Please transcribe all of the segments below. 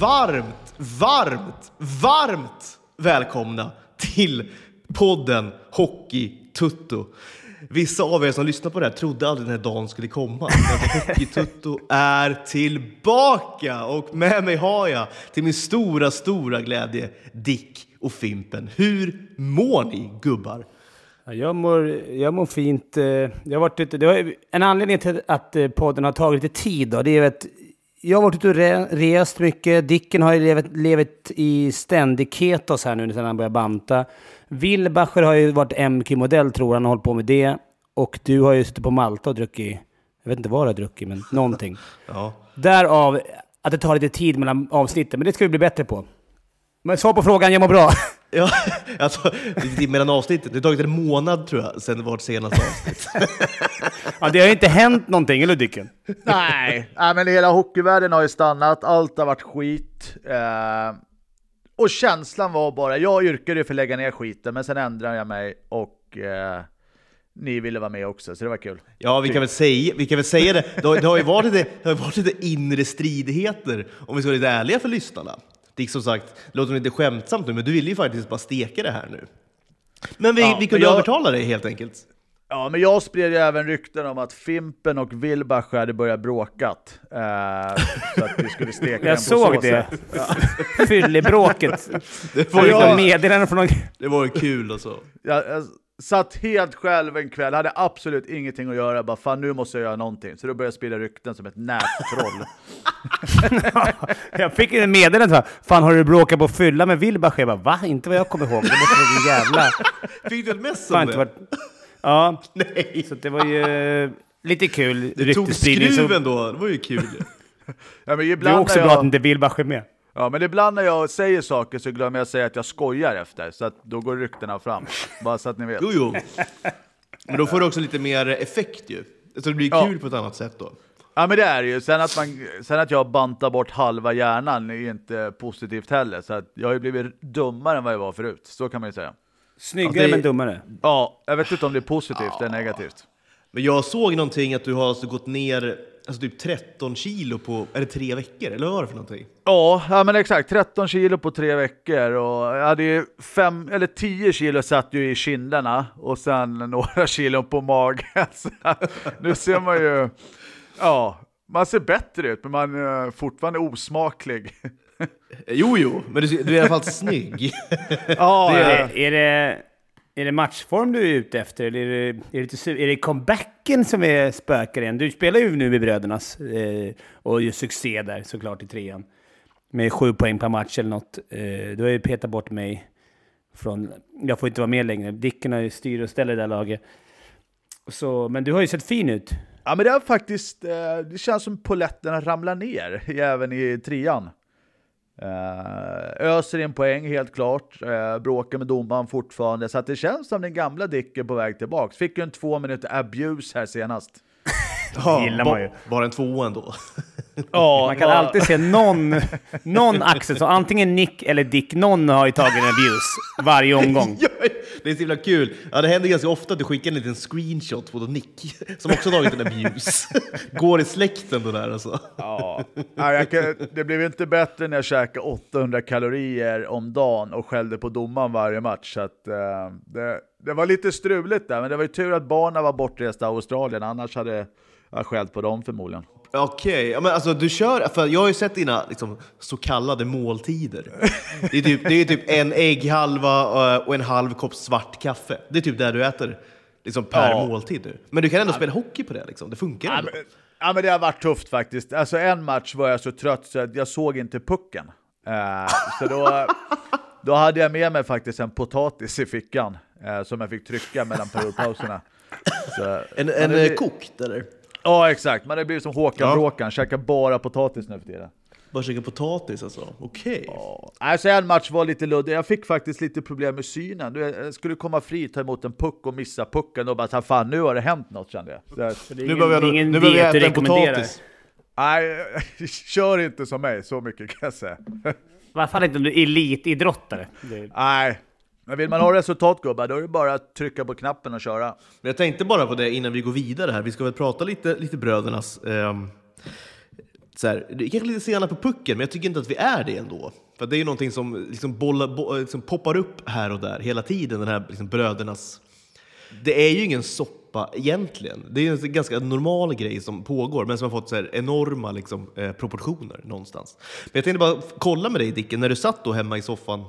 Varmt, varmt, varmt välkomna till podden Hockey Tutto. Vissa av er som lyssnar på det här trodde aldrig den här dagen skulle komma. Men Hockey Tutto är tillbaka och med mig har jag till min stora, stora glädje Dick och Fimpen. Hur mår ni gubbar? Jag mår, jag mår fint. Eh, jag har varit ute, det var en anledning till att eh, podden har tagit lite tid. Då, det är att jag har varit ute och re, rest mycket. Dicken har ju levat, levat i ständig ketos här nu sedan han började banta. Wilbacher har ju varit MQ-modell tror han och hållit på med det. Och du har ju suttit på Malta och druckit, jag vet inte vad du har druckit, men någonting. Ja. Därav att det tar lite tid mellan avsnitten, men det ska vi bli bättre på. Men svar på frågan, jag mår bra. Ja, alltså, det är mellan avsnitten. Det har tagit en månad tror jag, sedan vårt senaste avsnitt. Ja, det har ju inte hänt någonting, eller Dicken? Nej, nej, men hela hockeyvärlden har ju stannat, allt har varit skit. Eh, och känslan var bara, jag yrkade ju för att lägga ner skiten, men sen ändrade jag mig och eh, ni ville vara med också, så det var kul. Ja, vi kan väl säga, vi kan väl säga det. Det har, det har ju varit lite, det har ju varit lite inre stridigheter, om vi ska vara lite ärliga för lyssnarna. Det är som sagt, låter lite skämtsamt nu, men du ville ju faktiskt bara steka det här nu. Men vi, Ja, vi kunde men jag- övertala dig helt enkelt. Ja, men jag spred ju även rykten om att Fimpen och Wilbacher hade börjat bråkat. Eh, så att vi skulle steka den Jag på såg så det. sätt. Fyllebråket. Det var, Ja. meddelande från någon... det var ju kul alltså. Jag, jag satt helt själv en kväll, hade absolut ingenting att göra, bara fan nu måste jag göra någonting. Så då började jag sprida rykten som ett nättroll. Jag fick ett meddelande. Fan, har du bråkat på fylla med Wilbacher? Jag bara, va? Inte vad jag kommer ihåg. Det måste vara din jävla... Fick du ett mess om det? varit... Ja, Nej! så det var ju eh, lite kul Det tog ryktesspridning. Så skruven då, det var ju kul. Ja, men det är ibland också när bra att jag, inte Wilbacher är med. Ja, men ibland när jag säger saker så glömmer jag säga att jag skojar efter, så att då går ryktena fram. Bara så att ni vet. Jo, jo. Men då får du också lite mer effekt ju. Så det blir Ja. kul på ett annat sätt då. Ja men det är det ju. Sen att, man, sen att jag bantar bort halva hjärnan är ju inte positivt heller. Så att jag har ju blivit dummare än vad jag var förut. Så kan man ju säga. Snyggare Ja, det- men dummare. Ja, jag vet inte om det är positivt eller negativt. Men jag såg någonting att du har alltså gått ner alltså typ 13 kilo på, är det tre veckor? Eller vad var det för någonting? Ja, ja men exakt. 13 kilo på tre veckor och jag hade ju fem, eller 10 kilo satt ju i kinderna och sen några kilo på magen. Så nu ser man ju, ja, man ser bättre ut men man är fortfarande osmaklig. Jo, jo, men du, du är i alla fall snygg. Ja, Är det, är, det, är det matchform du är ute efter? Eller är det, är det, lite, är det comebacken som är spökar igen? Du spelar ju nu i Brödernas eh, och gör succé där såklart i trean. Med sju poäng per match eller något. Eh, du har ju petat bort mig från... Jag får inte vara med längre. Dicken har ju styr och ställer i det där laget. Så, men du har ju sett fin ut. Ja men det har faktiskt, eh, det känns som poletterna ramlar ner även i trean. Eh, öser in poäng helt klart, uh, bråkar med domaren fortfarande, så att det känns som den gamla Dicken på väg tillbaks. Fick ju en två minuter abuse här senast. Ja, gillar man ju. Bara en tvåa ändå. Ja, Man kan alltid se någon, någon axel, så antingen Nick eller Dick, någon har ju tagit en abuse varje omgång. Det är så himla kul. Ja, det händer ganska ofta att du skickar en liten screenshot på Nick, som också har tagit en abuse. Går i släkten det där alltså. Ja, Nej, jag kan, det blev inte bättre när jag käkade 800 kalorier om dagen och skällde på domaren varje match. Så att, eh, det, det var lite struligt där, men det var ju tur att barnen var bortresta i Australien, annars hade jag skällt på dem förmodligen. Okej, ja, men alltså du kör, för jag har ju sett dina liksom, så kallade måltider. Det är typ, det är typ en ägghalva eh, och en halv kopp svart kaffe. Det är typ det du äter liksom, per Ja. måltid nu. Men du kan ändå spela hockey på det, liksom. det funkar Ja ändå. men, ja, men det har varit tufft faktiskt. Alltså en match var jag så trött så att jag såg inte pucken. Eh, så då, då hade jag med mig faktiskt en potatis i fickan eh, som jag fick trycka mellan periodpauserna. Så, En, en det kokt eller? Ja exakt, man har blivit som Håkan Ja. Bråkan, käkar bara potatis nu för tiden. Bara käka potatis alltså? Okej. Ja. Alltså en match var lite luddig, jag fick faktiskt lite problem med synen. Du, Jag skulle komma fri, ta emot en puck och missa pucken och bara fan nu har det hänt något kände jag. Så, att- Det är Nu ingen, behöver jag, ingen nu behöver jag äta en potatis. Nej, kör inte som mig, så mycket kan jag säga. Fall inte om du är elitidrottare. Det- Nej, men vill man ha resultat gubbar, då är det bara att trycka på knappen och köra. Men jag tänkte bara på det innan vi går vidare här. Vi ska väl prata lite, lite brödernas. Eh, så här, det är kanske lite sena på pucken, men jag tycker inte att vi är det ändå. För det är ju någonting som liksom, bollar, bo, liksom poppar upp här och där hela tiden, den här liksom, brödernas... Det är ju ingen soppa egentligen. Det är ju en ganska normal grej som pågår, men som har fått så här enorma liksom, eh, proportioner någonstans. Men jag tänkte bara kolla med dig Dicken, när du satt då hemma i soffan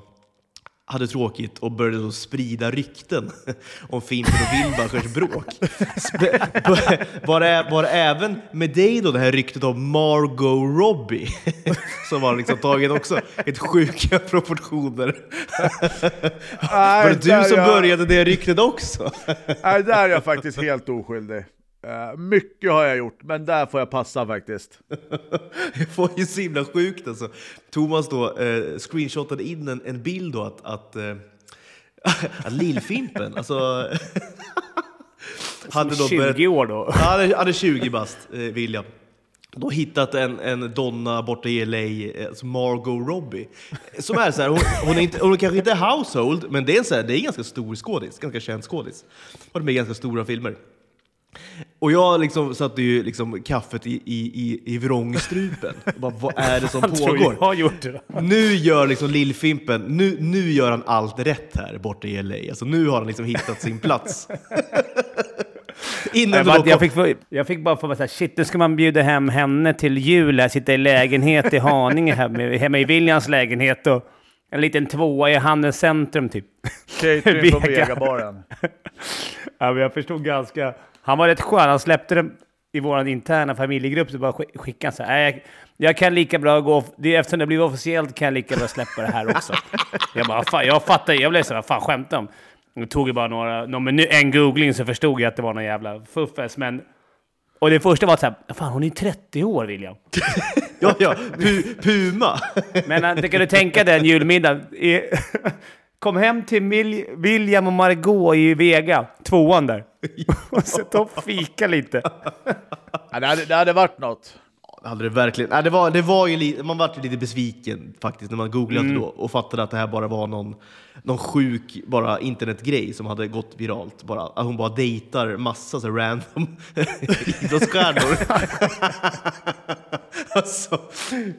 hade tråkigt och började då sprida rykten om Fimpen och Wilbachers bråk. Var var även med dig då det här ryktet om Margot Robbie som var liksom tagit också ett sjuka proportioner? Var det du som började det ryktet också? Nej, där är jag faktiskt helt oskyldig. Eh, mycket har jag gjort, men där får jag passa faktiskt. Det var ju så himla sjukt alltså. Thomas då eh, screenshotade in en, en bild då att, att, eh, att Lillfimpen, alltså hade då 20 år då. Han är, han är 20 bast, eh, William. Då hittat en, en donna borta i LA, eh, alltså Margot Robbie. Som är så här, hon, hon, är inte, hon är kanske inte household, men det är så här, det är en ganska stor skådis, ganska känd skådis. Varit med i ganska stora filmer. Och jag liksom satte ju liksom kaffet i, i, i, i vrångstrupen. Bara, vad är det som tror pågår? jag har gjort det. då. Nu gör liksom Lillfimpen, nu, nu gör han allt rätt här borta i LA. Alltså nu har han liksom hittat sin plats. Innan Jag, bara, jag, fick, jag fick bara få vara såhär, shit nu ska man bjuda hem henne till jul, här, sitta i lägenhet i Haninge, hemma, hemma i Williams lägenhet och en liten tvåa i Handels centrum typ. Catering på Vega. Vegabaren. Ja, men jag förstod ganska... Han var rätt skön. Han släppte den i vår interna familjegrupp. Så bara skick- skickade så här. "Nej, Jag, jag kan lika bra gå... Det, eftersom det blev officiellt kan jag lika bra släppa det här också. jag bara, fan, jag fattar. Jag blev så här, fan skämtar om? Det tog ju bara några, någon en googling så förstod jag att det var någon jävla fuffes. Men... Och det första var så här, fan hon är ju 30 år William. ja, ja, pu, Puma. Men det kan du tänka dig en julmiddag. I- Kom hem till Mil- William och Margot i Vega, tvåan där. Och sätta och fika lite. Ja, det, hade, det hade varit något. hade det verkligen. Nej, det var, det var ju li, man var ju lite besviken faktiskt när man googlade Mm. då och fattade att det här bara var någon, någon sjuk bara internetgrej som hade gått viralt. Bara, att hon bara dejtar massa så random idrottsstjärnor. alltså,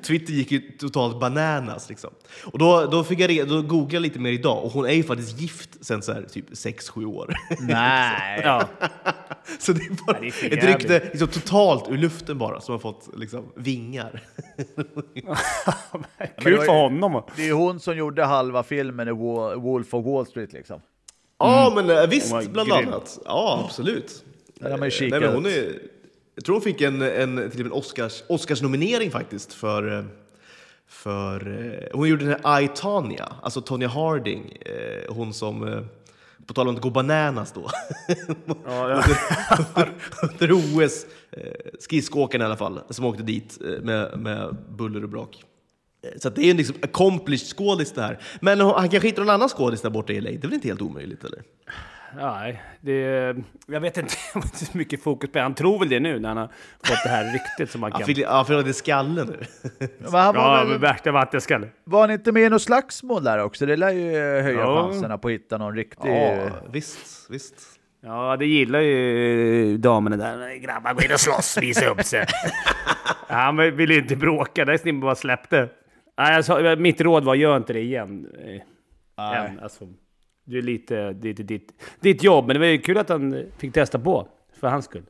Twitter gick ju totalt bananas liksom. Och då, då fick jag re- då googlade jag lite mer idag och hon är ju faktiskt gift sen så här, typ 6-7 år. Nej. Ja. Så det är bara Ja, det är ett rykte liksom, totalt ur luften bara som har fått liksom, vingar. Kul för honom. Det är hon som gjorde halva filmen i Wolf of Wall Street liksom. Ja, men eh, visst, var bland grym. annat. Ja, absolut. Där har man ju kikat. Nej, men hon är, jag tror hon fick en, en, till med en Oscars, Oscarsnominering faktiskt för, eh, för... eh, Hon gjorde den här I, Tonya, alltså Tonya Harding, eh, hon som... eh, På tal om att gå bananas då. under, under OS, eh, skridskoåkarna i alla fall, som åkte dit med, med buller och brak. Så det är en liksom accomplished skådis det här. Men han kanske hittar någon annan skådis där borta i LA, det är väl inte helt omöjligt eller? Nej, det, jag vet inte det är så mycket fokus på det. Han tror väl det nu när han har fått det här ryktet som man Han kan... ja, för det är skallen nu. Han var, Ja, väl, värsta vattenskalle. var han inte med i något slagsmål där också? Det lär ju höja Ja. chanserna på att hitta någon riktig... Ja, visst, visst. Ja, det gillar ju damerna där. Grabbar, gå in och slåss, visa upp sig. Han ville inte bråka, det är snimmen bara släppte. Nej, alltså, mitt råd var, gör inte det igen. Eh, Nej. Än, alltså, det är lite är ditt, ditt jobb, men det var ju kul att han fick testa på. För hans skull.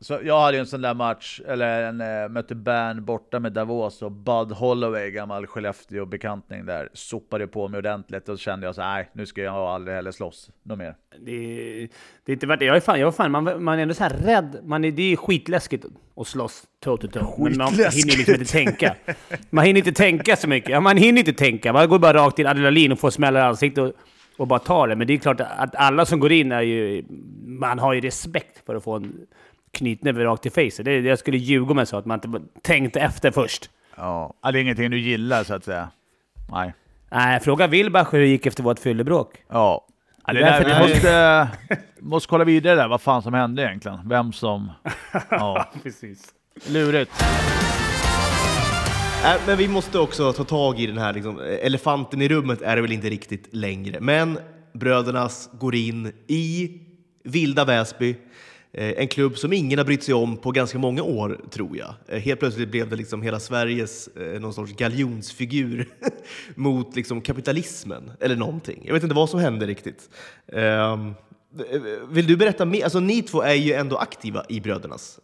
Så jag hade ju en sån där match, eller en äh, mötte Bern borta med Davos och Bud Holloway, gammal Skellefteå-bekantning där, sopade på mig ordentligt och så kände jag så nej, nu ska jag aldrig heller slåss något mer. Det det är inte värt det. Jag är fan, jag är fan man, man är ändå så här rädd. Man är, det är skitläskigt att slåss toe to toe. Men man hinner liksom inte tänka. Man hinner inte tänka så mycket. Man hinner inte tänka. Man går bara rakt in adrenalin och får smällar i ansiktet och, och bara tar det. Men det är klart att alla som går in är ju... Man har ju respekt för att få en knytnäve rakt i facet. Det, jag skulle ljuga om jag sa att man inte tänkte efter först. Ja, det är ingenting du gillar så att säga. Nej. Nej, fråga Wilbach hur det gick efter vårt fyllebråk. Ja. Ja, det Det är där, vi måste, måste kolla vidare där, vad fan som hände egentligen. Vem som... Ja, Precis. lurigt. Äh, men vi måste också ta tag i den här liksom, elefanten i rummet är det väl inte riktigt längre. Men brödernas går in i vilda Väsby. Eh, en klubb som ingen har brytt sig om på ganska många år, tror jag. Eh, helt plötsligt blev det liksom hela Sveriges eh, någon sorts galjonsfigur mot liksom kapitalismen, eller någonting. Jag vet inte vad som hände riktigt. Um, vill du berätta mer? Alltså, ni två är ju ändå aktiva i Brödernas.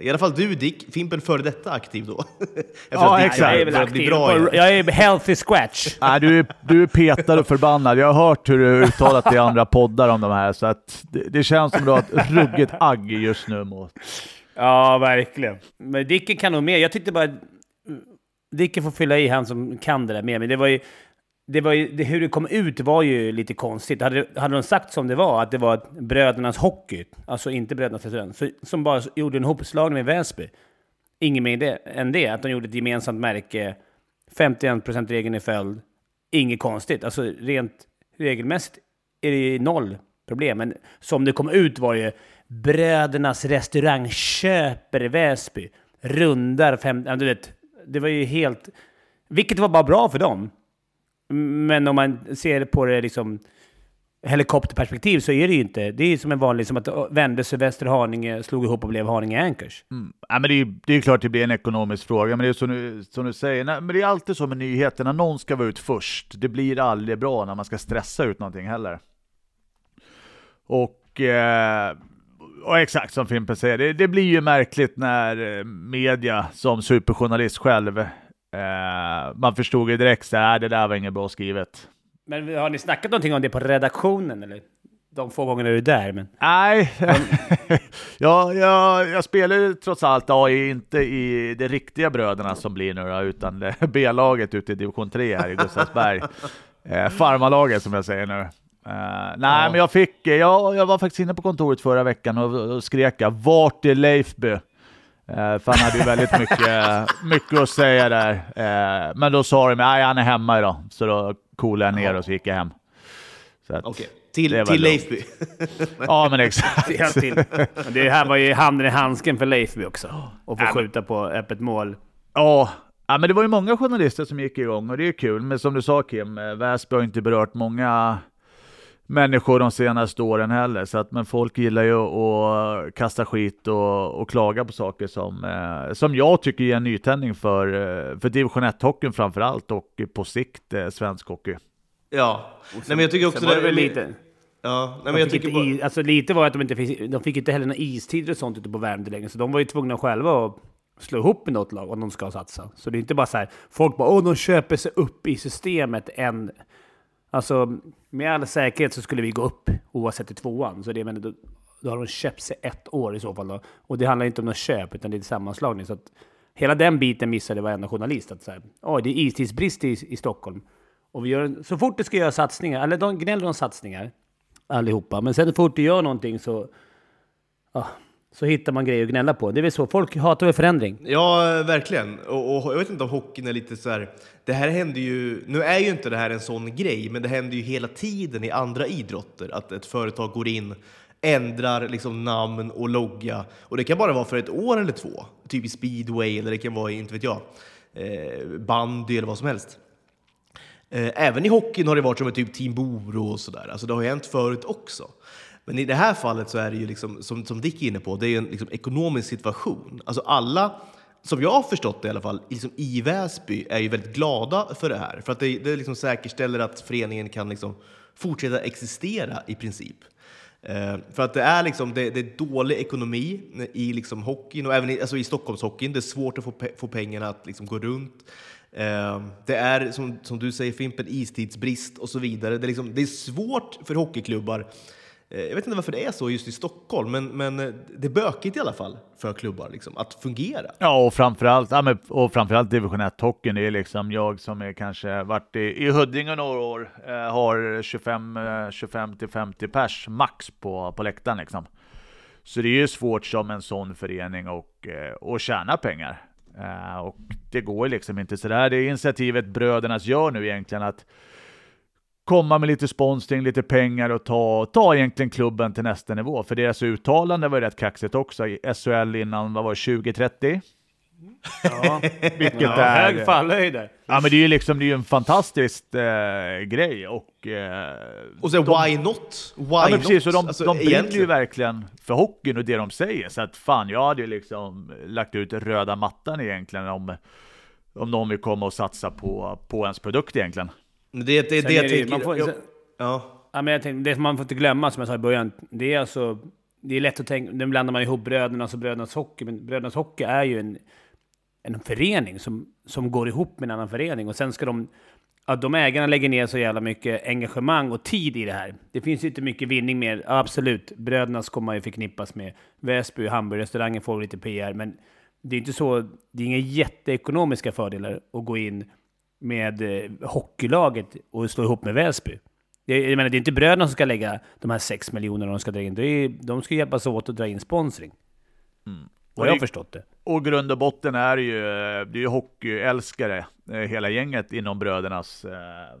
I alla fall du Dick, Fimpen före detta aktiv då. ja, exakt. Jag är väl aktiv. Bra, jag är healthy scratch. Nej, du, är, du är petad och förbannad. Jag har hört hur du uttalat i andra poddar om de här, så att det, det känns som att du har ett ruggigt agg just nu mot... Ja, verkligen. Men Dicken kan nog mer. Jag tyckte bara... Dicken får fylla i, han som kan det där mer. Men det var ju det var ju, det, hur det kom ut var ju lite konstigt. Hade, hade de sagt som det var, att det var brödernas hockey, alltså inte brödernas restaurang, som bara gjorde en hopslagning med Väsby. Inget mer det, än det, att de gjorde ett gemensamt märke, 51% regeln i följd, inget konstigt. Alltså rent regelmässigt är det ju noll problem. Men som det kom ut var ju brödernas restaurang köper Väsby, rundar fem... Du vet, det var ju helt... Vilket var bara bra för dem. Men om man ser på det liksom helikopterperspektiv så är det ju inte. Det är som en vanlig, som att Vändelse, Västerhaninge slog ihop och blev Haninge Anchors. Mm. Ja, men det är, det är klart det blir en ekonomisk fråga, men det är som du, som du säger, nej, men det är alltid så med nyheterna, någon ska vara ut först. Det blir aldrig bra när man ska stressa ut någonting heller. Och, eh, och exakt som Fimpen säger, det, det, blir ju märkligt när eh, media som superjournalist själv Uh, man förstod ju direkt att det där var inget bra skrivet. Men har ni snackat någonting om det på redaktionen? Eller? De få gångerna du är där? Men... Nej, ja, ja, jag spelar ju trots allt AI inte i de riktiga bröderna som blir nu då, utan B-laget ute i division 3 här i Gustavsberg. eh, farmalaget som jag säger nu. Uh, nej, ja. men jag fick, jag, jag var faktiskt inne på kontoret förra veckan och, och skrek vart är Leifby? Eh, för han hade ju väldigt mycket, mycket att säga där. Eh, men då sa de att han är hemma idag, så då coolade jag ner och så gick jag hem. Okej, okay. till, till Leifby? ja, men exakt. till. Det här var ju handen i handsken för Leifby också, att få skjuta på öppet mål. Ja, Ja, men det var ju många journalister som gick igång och det är kul. Men som du sa Kim, eh, Väsby har inte berört många människor de senaste åren heller. Så att, men folk gillar ju att kasta skit och, och klaga på saker som, eh, som jag tycker ger en nytändning för, eh, för division 1-hockeyn framför allt och på sikt eh, svensk hockey. Ja, nej, men jag tycker också det... Var lite. Ja, nej, men jag tycker bara... is, alltså, lite var att de inte fick, de fick inte heller några istider och sånt ute på Värmdö längre, så de var ju tvungna själva att slå ihop med något lag om de ska satsa. Så det är inte bara så här, folk bara åh, de köper sig upp i systemet en Alltså, med all säkerhet så skulle vi gå upp oavsett i tvåan. Så det, men då, då har de köpt sig ett år i så fall. Då. Och det handlar inte om något köp, utan det är sammanslagning. Så att hela den biten missade varenda journalist. Att säga, oh, det är istidsbrist i, i Stockholm. Och vi gör, så fort det ska göra satsningar, eller de gnäller om satsningar, allihopa. Men sen så fort det gör någonting så... Oh, så hittar man grejer att gnälla på. Det är väl så, folk hatar väl förändring? Ja, verkligen. Och, och, jag vet inte om hockeyn är lite så här, det här händer ju, nu är ju inte det här en sån grej, men det händer ju hela tiden i andra idrotter, att ett företag går in, ändrar liksom namn och logga. Och det kan bara vara för ett år eller två, typ i speedway, eller det kan vara i, inte vet jag, eh, bandy eller vad som helst. Eh, även i hockeyn har det varit som ett typ Team Boro och sådär, alltså det har ju hänt förut också. Men i det här fallet så är det ju, liksom, som, som Dick är inne på, det är en liksom, ekonomisk situation. Alltså alla, som jag har förstått det i alla fall, liksom, i Väsby är ju väldigt glada för det här. För att det, det liksom säkerställer att föreningen kan liksom, fortsätta existera i princip. Eh, för att det är, liksom, det, det, är dålig ekonomi i liksom, hockeyn och även i, alltså i Stockholmshockeyn. Det är svårt att få, pe få pengarna att liksom, gå runt. Eh, det är som, som du säger Fimpen, istidsbrist och så vidare. Det är, liksom, det är svårt för hockeyklubbar Eh, jag vet inte varför det är så just i Stockholm, men, men eh, det är bökigt i alla fall för klubbar liksom, att fungera. Ja, och framförallt, ja, men, och framförallt division 1-hockeyn. Det är liksom jag som är kanske varit i, i Huddinge några år, eh, har 25, eh, 25 till 50 pers max på, på läktaren. Liksom. Så det är ju svårt som en sån förening och, eh, och tjäna pengar. Eh, och det går liksom inte sådär. Det är initiativet Brödernas gör nu egentligen att komma med lite sponsring, lite pengar och ta, ta egentligen klubben till nästa nivå. För deras uttalande var rätt kaxigt också. SHL innan, vad var det, 2030? Ja, Vilket ja, är... hög fallhöjd där. Ja, men det är ju liksom det är ju en fantastisk eh, grej och... Eh, Och så why not? Why ja, men not? precis, och de, Alltså, de brinner ju verkligen för hockeyn och det de säger. Så att fan, jag hade ju liksom lagt ut röda mattan egentligen om, om någon vill komma och satsa på, på ens produkt egentligen. Det, det, det, det jag det- tänker... man får- ja, sen- ja. Ja, men jag tänkte, det man får inte glömma, som jag sa i början, det är alltså... Det är lätt att tänka, nu blandar man ihop Brödernas och Brödernas Hockey, men Brödernas Hockey är ju en, en förening som, som går ihop med en annan förening. Och sen ska de... Att de ägarna lägger ner så jävla mycket engagemang och tid i det här. Det finns ju inte mycket vinning mer. Ja, absolut, Brödernas kommer man ju förknippas med. Väsby hamburgerrestaurangen får lite PR, men det är inte så... Det är inga jätteekonomiska fördelar att gå in med eh, hockeylaget och slå ihop med Väsby. Det, är- jag menar, det är inte bröderna som ska lägga de här 6 miljonerna de ska dra in. Det är, de ska hjälpas åt att dra in sponsring. Vad jag har det- förstått det. Och grund och botten är ju, eh, det är ju hockeyälskare, eh, hela gänget inom brödernas eh,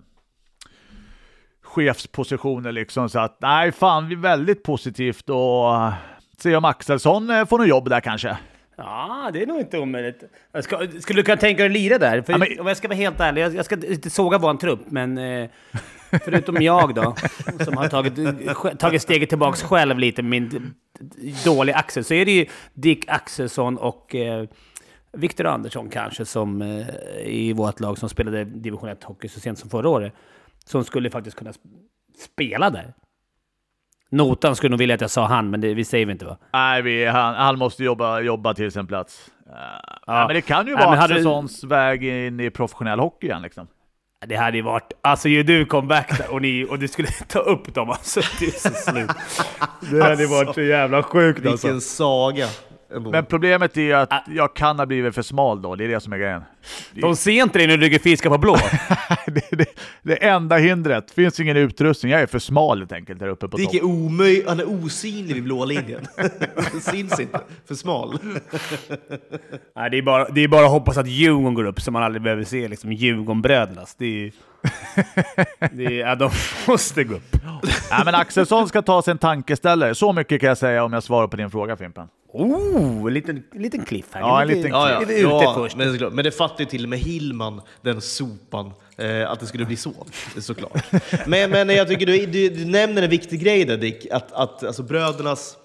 chefspositioner liksom. Så att nej, fan, vi är väldigt positivt och eh, se om Axelsson får något jobb där kanske. Ja, det är nog inte omöjligt. Jag Ska, skulle du kunna tänka dig att lira där? För, Ja, men- Om jag ska vara helt ärlig, jag, jag ska inte såga vår trupp, men eh, förutom jag då, som har tagit, tagit steget tillbaks själv lite min dåliga axel, så är det ju Dick Axelsson och eh, Viktor Andersson kanske, som eh, i vårt lag som spelade division 1-hockey så sent som förra året, som skulle faktiskt kunna sp- spela där. Notan skulle nog vilja att jag sa han, men det, vi säger vi inte va? Nej, vi, han, han måste jobba, jobba till sin plats. Eh, ja. Men det kan ju vara men hade- Axelssons väg in i professionell hockey igen liksom. Det hade ju varit... Alltså gör du comeback där och, ni, och du skulle ta upp dem alltså. Det är så slut. Det hade varit så jävla sjukt alltså. Vilken saga. Ändå. Men problemet är ju att Ah. jag kan ha blivit för smal då, det är det som är grejen. De ser inte dig när du ligger fiskar på blå. det, det, det enda hindret, finns ingen utrustning, jag är för smal helt enkelt där uppe på Det topp. är omöjligt. Han är osynlig vid blå linjen. Det syns inte. För smal. Nej, det, är bara, det är bara att hoppas att Djurgården går upp, som man aldrig behöver se. Liksom Djurgården-brödernas. Det är, det är, ja, de måste gå upp. Nej, men Axelsson ska ta sig en tankeställare. Så mycket kan jag säga om jag svarar på din fråga Fimpen. Oh, en liten, en liten cliffhanger. Ja, en Lite- liten Ja, ja. ute ja först. Men, såklart. men det fattar ju till och med Hillman, den sopan, eh, att det skulle bli så. Såklart. Men, men jag tycker du, du, du nämner en viktig grej där Dick, att, att alltså brödernas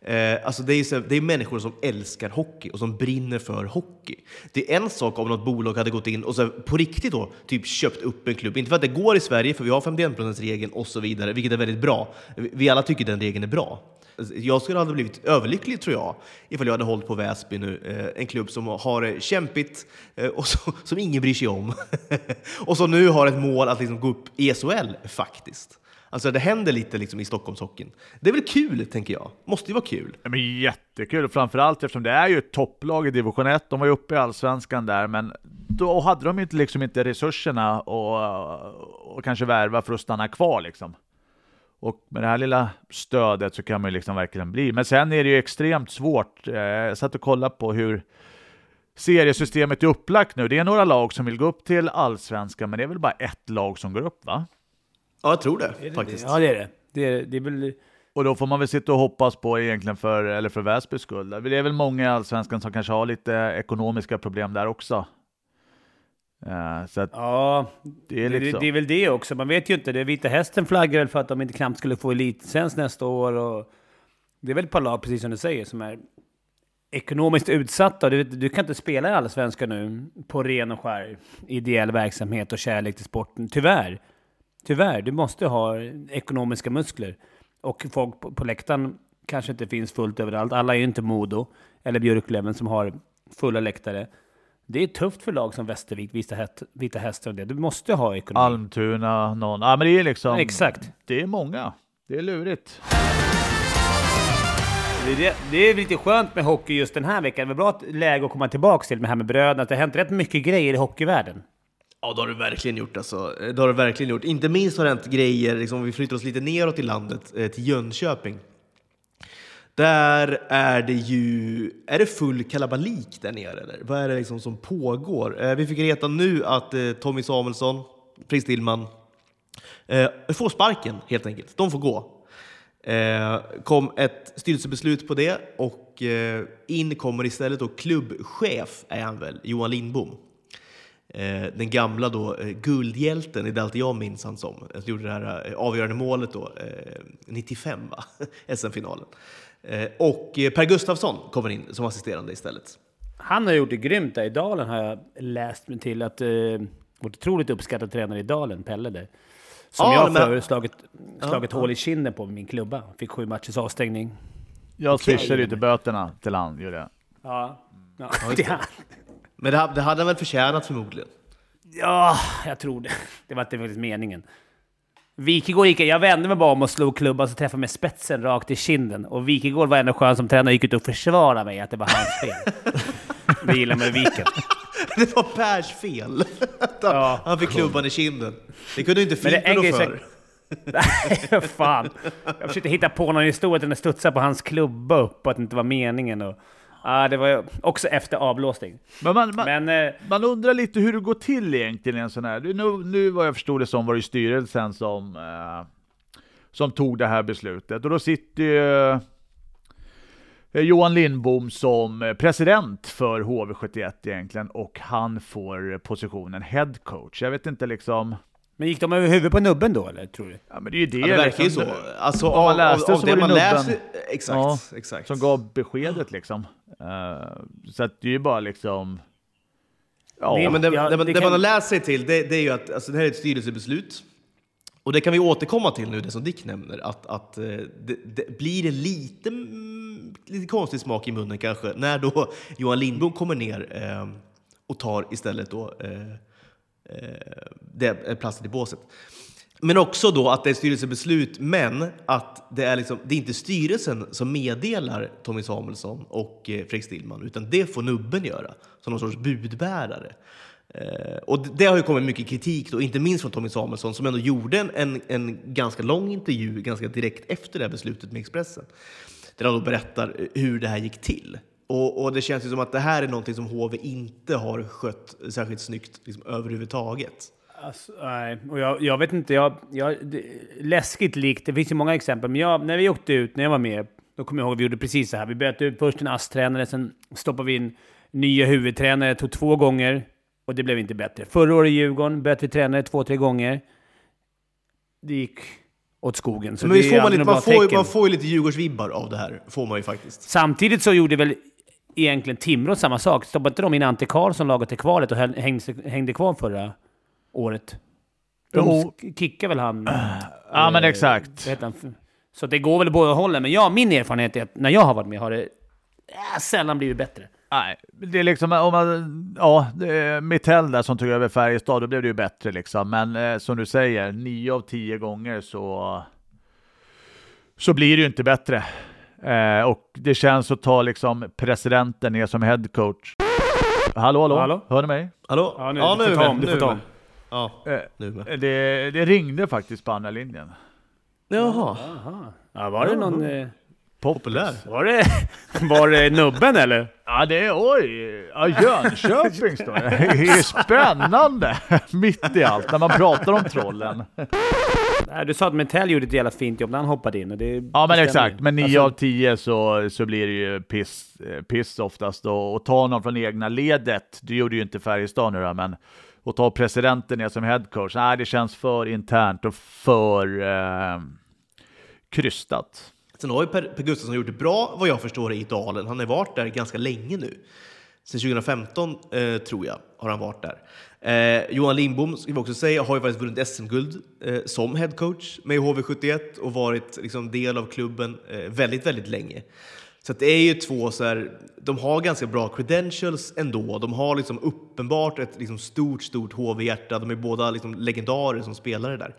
Eh, alltså det, är så, det är människor som älskar hockey och som brinner för hockey. Det är en sak om något bolag hade gått in och så på riktigt då, typ köpt upp en klubb. Inte för att det går i Sverige, för vi har 51%-regeln och så vidare, vilket är väldigt bra. Vi alla tycker den regeln är bra. Jag skulle aldrig blivit överlycklig tror jag, ifall jag hade hållit på Väsby nu. Eh, en klubb som har eh, det kämpigt eh, och som ingen bryr sig om. och som nu har ett mål att liksom gå upp i SHL faktiskt. Alltså det händer lite liksom i Stockholmshockeyn. Det är väl kul, tänker jag. Måste ju vara kul. Ja, Men jättekul, framförallt eftersom det är ju ett topplag i division 1. De var ju uppe i allsvenskan där, men då hade de ju liksom inte resurserna och, och kanske värva för att stanna kvar. Liksom. Och med det här lilla stödet så kan man ju liksom verkligen bli. Men sen är det ju extremt svårt. Eh, Jag satt och kollade på hur seriesystemet är upplagt nu. Det är några lag som vill gå upp till allsvenskan, men det är väl bara ett lag som går upp, va? Ja, jag tror det, faktiskt. Ja, det är det. Det är, det är väl... Och då får man väl sitta och hoppas på egentligen för, eller för Väsbys skull. Det är väl många i Allsvenskan som kanske har lite ekonomiska problem där också. Eh, så Ja, det är det, liksom... det är väl det också. Man vet ju inte. Det Vita Hästen flaggar väl för att de inte knappt skulle få elitlicens nästa år. Och det är väl ett par lag, precis som du säger, som är ekonomiskt utsatta. Du, du kan inte spela i Allsvenskan nu på ren och skär ideell verksamhet och kärlek till sporten. Tyvärr. Tyvärr. Du måste ha ekonomiska muskler. Och folk på, på läktaren kanske inte finns fullt överallt. Alla är ju inte Modo eller Björklöven som har fulla läktare. Det är tufft för lag som Västervik, Vita, Hät, Vita Hästar och det. Du måste ha ekonomi. Almtuna, någon... Ja, men det är liksom... Ja, exakt. Det är många. Det är lurigt. Det är, det, är lite skönt med hockey just den här veckan. Det var bra att läge att komma tillbaka till med det här med bröderna. Att det har hänt rätt mycket grejer i hockeyvärlden. Ja, det har du verkligen gjort alltså. Det har du verkligen gjort. Inte minst har det hänt grejer, liksom, om vi flyttar oss lite neråt i landet, eh, till Jönköping. Där är det ju... Är det full kalabalik där nere eller? Vad är det liksom som pågår? Eh, vi fick veta nu att eh, Tommy Samuelsson, Prins Dillman, eh, får sparken helt enkelt. De får gå. Eh, kom ett styrelsebeslut på det och eh, in kommer istället då klubbchef, är han väl, Johan Lindbom. Eh, den gamla då, eh, guldhjälten, är det alltid jag minns han som. Jag gjorde det här eh, avgörande målet då, eh, 95 va? SM-finalen. Eh, och eh, Per Gustafsson kommer in som assisterande istället. Han har gjort det grymt där i Dalen har jag läst mig till. att eh, Vårt otroligt uppskattade tränare i Dalen, Pelle där. Som Ja, jag men- förut slagit, slagit Ja, hål i kinden på med min klubba. Fick sju matchers avstängning. Jag swishade ju till böterna till han, gjorde jag. Ja, ja, det, Men det, det hade han väl förtjänat förmodligen. ja jag tror det. Det var inte faktiskt meningen. Wikegård gick jag vände mig bara om och slog klubban så träffade med spetsen rakt i kinden. Och Wikegård var ändå skön som tränare gick ut och försvarade mig att det var hans fel. det gillar man med Viken. Det var Pers fel. Ja. han fick klubban i kinden. Det kunde inte Fimpen rå för. Nej, fan. Jag försökte hitta på någon historia att den studsade på hans klubba upp och att det inte var meningen. Och, ah, det var ju också efter avblåsning. Men man, man, Men eh, man undrar lite hur det går till egentligen en sån här. Nu, nu vad jag förstod det som var det styrelsen som, eh, som tog det här beslutet. Och då sitter ju eh, Johan Lindbom som president för HV71 egentligen och han får positionen head coach. Jag vet inte liksom, Men gick de över huvudet på nubben då, eller? Tror du? ja men det är ju det. Ja, det verkar ju liksom. så. Alltså, Om man av, läste av, av så det var det man nubben. läser... Exakt, Ja, exakt. Som gav beskedet liksom. Eh, så att det är ju bara liksom... Ja, Ja, men det, Ja, det, man- det det kan- man har läst sig till det, det är ju att alltså, det här är ett styrelsebeslut. Och det kan vi återkomma till nu, det som Dick nämner, att, att eh, det, det blir en lite, lite konstig smak i munnen kanske, när då Johan Lindblom kommer ner eh, och tar istället då eh, eh, det, eh, platsen i båset. Men också då att det är ett styrelsebeslut, men att det är, liksom, det är inte styrelsen som meddelar Tommy Samuelsson och eh, Fredrik Stillman, utan det får nubben göra som någon sorts budbärare. Eh, och det, har ju kommit mycket kritik, då, inte minst från Tommy Samuelsson, som ändå gjorde en, en, en ganska lång intervju ganska direkt efter det här beslutet med Expressen, där han då berättar hur det här gick till. Och, och det känns ju som att det här är någonting som HV inte har skött särskilt snyggt liksom, överhuvudtaget. Alltså, nej, och jag, jag vet inte. Jag, jag, det, läskigt likt. Det finns ju många exempel. Men jag, när vi åkte ut, när jag var med, då kommer jag ihåg vi gjorde precis så här. Vi bytte ut först en ASS-tränare, sen stoppade vi in nya huvudtränare. Tog två gånger och det blev inte bättre. Förra året i Djurgården bytte vi tränare två, tre gånger. Det gick åt skogen. Så Men det får man, lite, man, får, man får ju lite Djurgårdsvibbar av det här, får man ju faktiskt. Samtidigt så gjorde väl egentligen Timrå samma sak. Stoppade inte de in Ante Karlsson laget till kvalet och hängde, hängde kvar förra året? De Jo. kickade väl han... Ja, men eh, exakt. Så det går väl båda hållen. Men ja, min erfarenhet är att när jag har varit med har det äh, sällan blivit bättre. Nej, det är liksom om man, ja, Mittell där som tog över Färjestad, då blev det ju bättre liksom. Men eh, som du säger, nio av tio gånger så, så blir det ju inte bättre. Eh, och det känns att ta liksom presidenten ner som head coach. Hallå, hallå, Hallå? hör ni mig? Hallå? Ja, nu, ja, du nu får är ta om. Du får ta om. Ja, Eh, nu med. det, det ringde faktiskt på andra linjen. Jaha, Aha. Ja, var det någon... Eh, populär. var, det, var det nubben eller? Ja, det är oj! Ja, Jönköping står det. Det är spännande mitt i allt när man pratar om trollen. Nej, Du sa att Metell gjorde ett jävla fint jobb när han hoppade in. Och det Ja men exakt, men 9 Alltså, av 10 så, så blir det ju piss, eh, piss oftast. Och, och ta någon från egna ledet, det gjorde ju inte Färjestad nu då, men och ta presidenten ner som headcoach, nej det känns för internt och för eh, krystat. Sen har ju Per, per Gustafsson gjort det bra, vad jag förstår, i Dalen. Han har varit där ganska länge nu. Sen 2015, eh, tror jag, har han varit där. Eh, Johan Lindbom, ska vi också säga, har ju faktiskt vunnit SM-guld eh, som headcoach med HV71 och varit liksom, del av klubben eh, väldigt, väldigt länge. Så att det är ju två så här, de har ganska bra credentials ändå. De har liksom uppenbart ett liksom stort, stort HV-hjärta. De är båda liksom legendarer som spelare där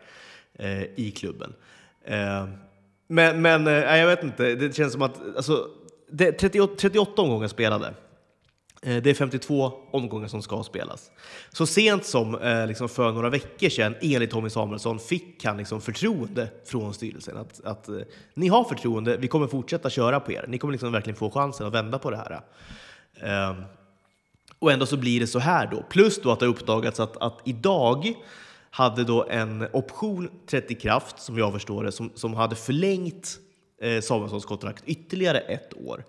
eh, i klubben. Eh, men, men eh, jag vet inte, det känns som att alltså, det 38, 38 omgångar spelade. Eh, det är 52 omgångar som ska spelas. Så sent som eh, liksom för några veckor sedan, enligt Tommy Samuelsson, fick han liksom förtroende från styrelsen. Att, att eh, ni har förtroende, vi kommer fortsätta köra på er. Ni kommer liksom verkligen få chansen att vända på det här. Eh, och ändå så blir det så här då. Plus då att det har uppdagats att, att idag hade då en option trätt i kraft, som jag förstår det, som, som hade förlängt eh, Samuelssons kontrakt ytterligare ett år.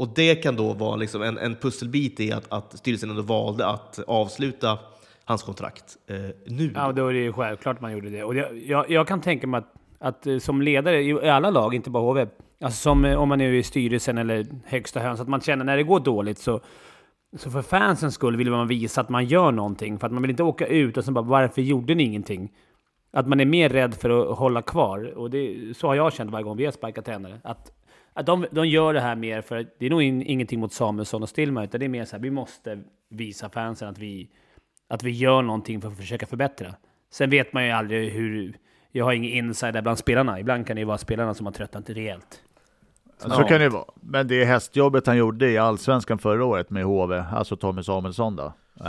Och det kan då vara liksom en, en pusselbit i att, att styrelsen ändå valde att avsluta hans kontrakt eh, nu. Ja, då är det ju självklart man gjorde det. Och det, jag, jag kan tänka mig att, att eh, som ledare i alla lag, inte bara HV, alltså som eh, om man är i styrelsen eller högsta höns, att man känner när det går dåligt så, så för fansens skull vill man visa att man gör någonting. För att man vill inte åka ut och sen bara “Varför gjorde ni ingenting?” Att man är mer rädd för att hålla kvar. Och det, så har jag känt varje gång vi har sparkat tränare. Att, att de, de gör det här mer för det är nog in, ingenting mot Samuelsson och Stillman, utan det är mer så här, vi måste visa fansen att vi, att vi gör någonting för att försöka förbättra. Sen vet man ju aldrig hur... Jag har ingen insider bland spelarna. Ibland kan det ju vara spelarna som har tröttnat rejält. Så ja. kan det ju vara. Men det hästjobbet han gjorde i Allsvenskan förra året med HV, alltså Tommy Samuelsson då. Uh,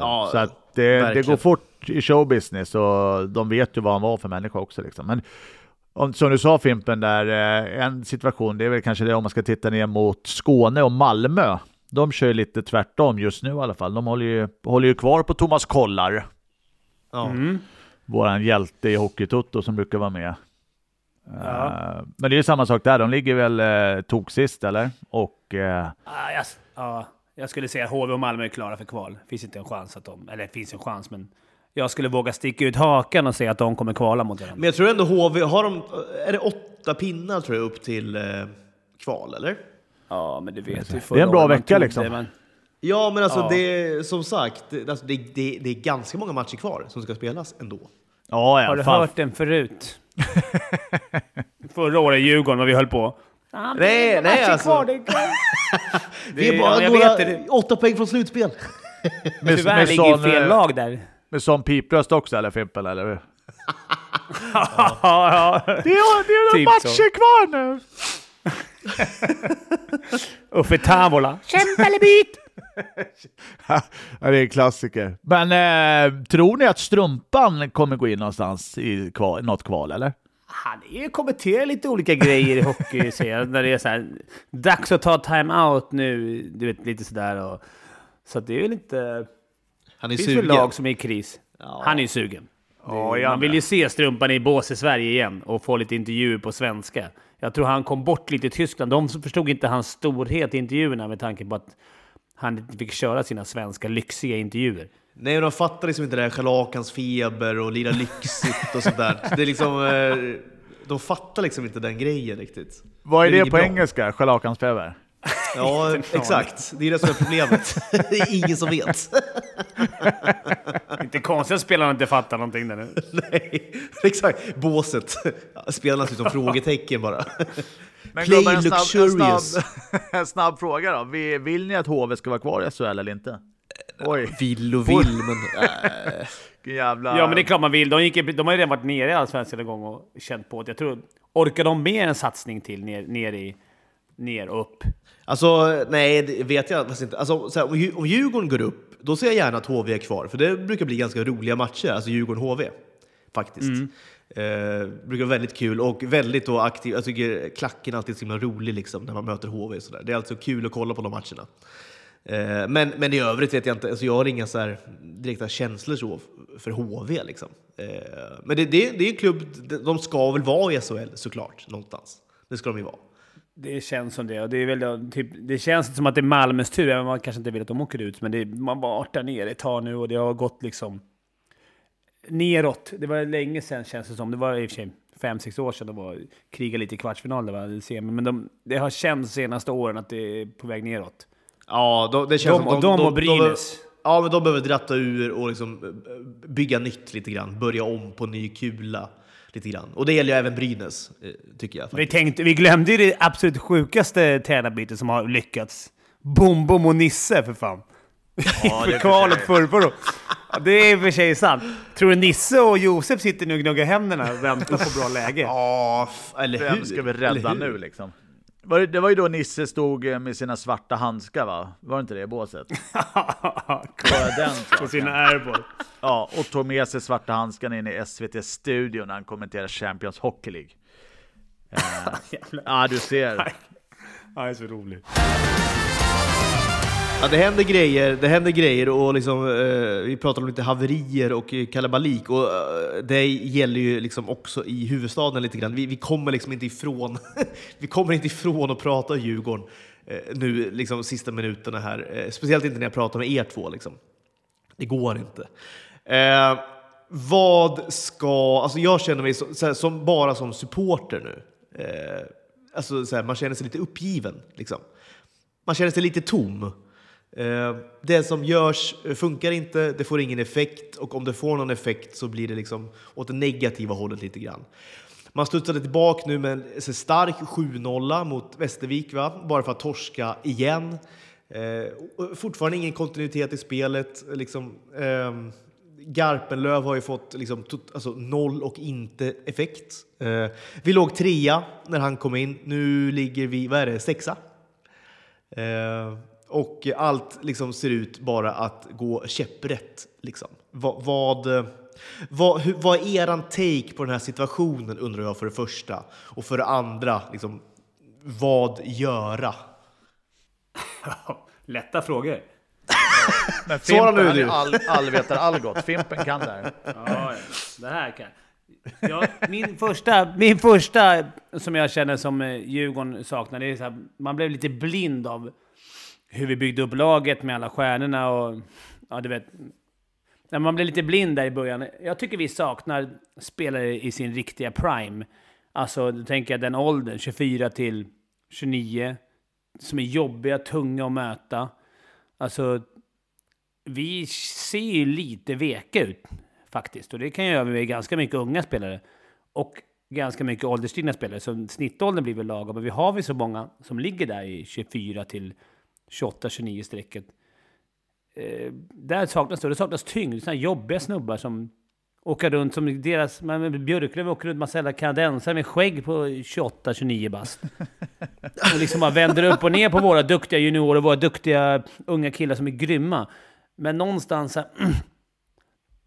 ja, så att det, det, går fort i showbusiness och de vet ju vad han var för människa också. Liksom. Men om, som du sa Fimpen, där, eh, en situation, det är väl kanske det om man ska titta ner mot Skåne och Malmö. De kör lite tvärtom just nu i alla fall. De håller ju, håller ju kvar på Thomas Kollar. Ja. Mm. Våran hjälte i Hockeytutto som brukar vara med. Ja. Uh, men det är ju samma sak där. De ligger väl uh, tok sist eller? Och... Uh, ah, yes. ja, jag skulle säga att HV och Malmö är klara för kval. Finns inte en chans att de... Eller finns en chans, men jag skulle våga sticka ut hakan och säga att de kommer kvala mot varandra. Men jag tror ändå HV, har de, är det åtta pinnar tror jag upp till eh, kval, eller? Ja, men det vet vi. Det är en bra vecka liksom. Det, men... Ja, men alltså ja. det som sagt, det, alltså, det, det, det, är ganska många matcher kvar som ska spelas ändå. Ja, ja, Har du fan. hört den förut? Förra året i Djurgården, vad vi höll på. Ah, nej, nej alltså. Kvar, det, det är bara ja, några, åtta poäng från slutspel. Tyvärr ligger fel lag där. Med sån pipröst också eller Fimpen, eller hur? ja, ja. Det är, det är typ matcher så. kvar nu! Uffe Tavola. Kämpa eller byt! det är en klassiker. Men eh, tror ni att Strumpan kommer gå in någonstans i kval, något kval, eller? Han är ju kommenterar lite olika grejer i hockey, ser när det är så här, dags att ta time-out nu, du vet, lite sådär. Och, så det är väl inte... Han är det finns sugen. lag som är i kris. Ja. Han är ju sugen. Ja, man vill ju se Strumpan i bås i Sverige igen och få lite intervjuer på svenska. Jag tror han kom bort lite i Tyskland. De förstod inte hans storhet i intervjuerna med tanke på att han inte fick köra sina svenska lyxiga intervjuer. Nej, de fattar liksom inte det här scharlakans feber och lira lyxigt och sånt där. Det är liksom, eh, de fattar liksom inte den grejen riktigt. Vad är det, det på bra. engelska? Scharlakans feber? Ja, exakt. Det är det som är problemet. Det är ingen som vet. inte konstigt att spelarna inte fattar någonting där nu. Nej, exakt. Båset. Spelarna ser ut som frågetecken bara. Men Play en snabb, en, snabb, en snabb fråga då. Vill, ni att HV ska vara kvar i SHL eller inte? Oj. Vill och vill, men... Äh. Jävla... Ja, men det är klart man vill. De, gick, de har ju redan varit nere i Allsvenskan en gång och känt på det. Jag tror... Orkar de med en satsning till ner, ner i ner och upp? Alltså, nej, det vet jag faktiskt inte. Alltså, så här, om Djurgården går upp, då ser jag gärna att HV är kvar, för det brukar bli ganska roliga matcher, alltså Djurgården-HV. Faktiskt. Mm. Eh, brukar vara väldigt kul och väldigt då aktiv. Jag tycker klacken alltid är så himla rolig liksom, när man möter HV. Så där. Det är alltså kul att kolla på de matcherna. Eh, men, men i övrigt vet jag inte, alltså jag har inga så här direkta känslor så för HV. Liksom. Eh, men det, det, det är en klubb, de ska väl vara i SHL såklart, någonstans. Det ska de ju vara. Det känns som det. Och det, är väl, typ, det känns som att det är Malmös tur, även om man kanske inte vill att de åker ut. Men det, man varit där nere ett tag nu och det har gått liksom neråt. Det var länge sedan känns det som. Det var i och för sig fem, sex år sedan de var krigade lite i kvartsfinal. Det var semi. Men de, det har känts de senaste åren att det är på väg neråt. Ja, de, det känns de, som de, de, de och Brynäs. Ja, men de behöver dratta ur och liksom eh, bygga nytt lite grann. Börja om på ny kula lite grann. Och det gäller ju även Brynäs, eh, tycker jag. Vi, tänkte, vi glömde ju det absolut sjukaste tränarbytet som har lyckats. Bom Bom och Nisse, för fan. Ja, för kvalet förrförra Det är i och för sig sant. Tror du Nisse och Josef sitter nu och gnuggar händerna och väntar på bra läge? Ja, eller hur? Vem ska vi rädda nu liksom? Det var ju då Nisse stod eh, med sina svarta handskar va? Var det inte det båset? Den På sina airboy. Ja, och tog med sig svarta handskarna in i SVT-studion när han kommenterar Champions Hockey League. Uh, ja, du ser. Ja, det är så roligt. Ja, det händer grejer, det händer grejer och liksom, eh, vi pratar om lite haverier och eh, kalabalik och eh, det gäller ju liksom också i huvudstaden lite grann. Vi, vi kommer liksom inte ifrån, vi kommer inte ifrån att prata Djurgården eh, nu liksom sista minuterna här, eh, speciellt inte när jag pratar med er två liksom. Det går inte. Eh, vad ska, alltså jag känner mig så, så här, som, bara som supporter nu. Eh, alltså så här, man känner sig lite uppgiven liksom. Man känner sig lite tom. Eh, det som görs eh, funkar inte, det får ingen effekt och om det får någon effekt så blir det liksom åt det negativa hållet lite grann. Man studsade tillbaka nu med en stark 7-0 mot Västervik, va? bara för att torska igen. Eh, fortfarande ingen kontinuitet i spelet. Liksom, eh, Garpenlöv har ju fått liksom, alltså, noll och inte effekt. Eh, vi låg trea när han kom in. Nu ligger vi, vad är det, sexa? Eh, och allt liksom ser ut bara att gå käpprätt. Liksom. Vad, vad, vad, hur, vad är eran take på den här situationen undrar jag för det första. Och för det andra, liksom, vad göra? Lätta frågor. Men Svara Fimpen, nu, du. all, allvetar Algot. Fimpen kan det här. Ja, ja. det här kan... Ja, min, första, min första som jag känner som eh, Djurgården saknar, det är så här, man blev lite blind av hur vi byggde upp laget med alla stjärnorna och... Ja, du vet. När Man blev lite blind där i början. Jag tycker vi saknar spelare i sin riktiga prime. Alltså, då tänker jag den åldern, 24 till 29, som är jobbiga, tunga att möta. Alltså, vi ser ju lite veka ut faktiskt. Och det kan jag göra med ganska mycket unga spelare. Och ganska mycket ålderstigna spelare. Så snittåldern blir väl lagom. Men vi har vi så många som ligger där i 24 till 28-29 strecket. Eh, där saknas det. Det saknas tyngd. Sådana här jobbiga snubbar som åker runt som deras... Men Björklöv åker runt massa kanadensare med skägg på 28-29 bast. Och liksom bara vänder upp och ner på våra duktiga juniorer, våra duktiga unga killar som är grymma. Men någonstans...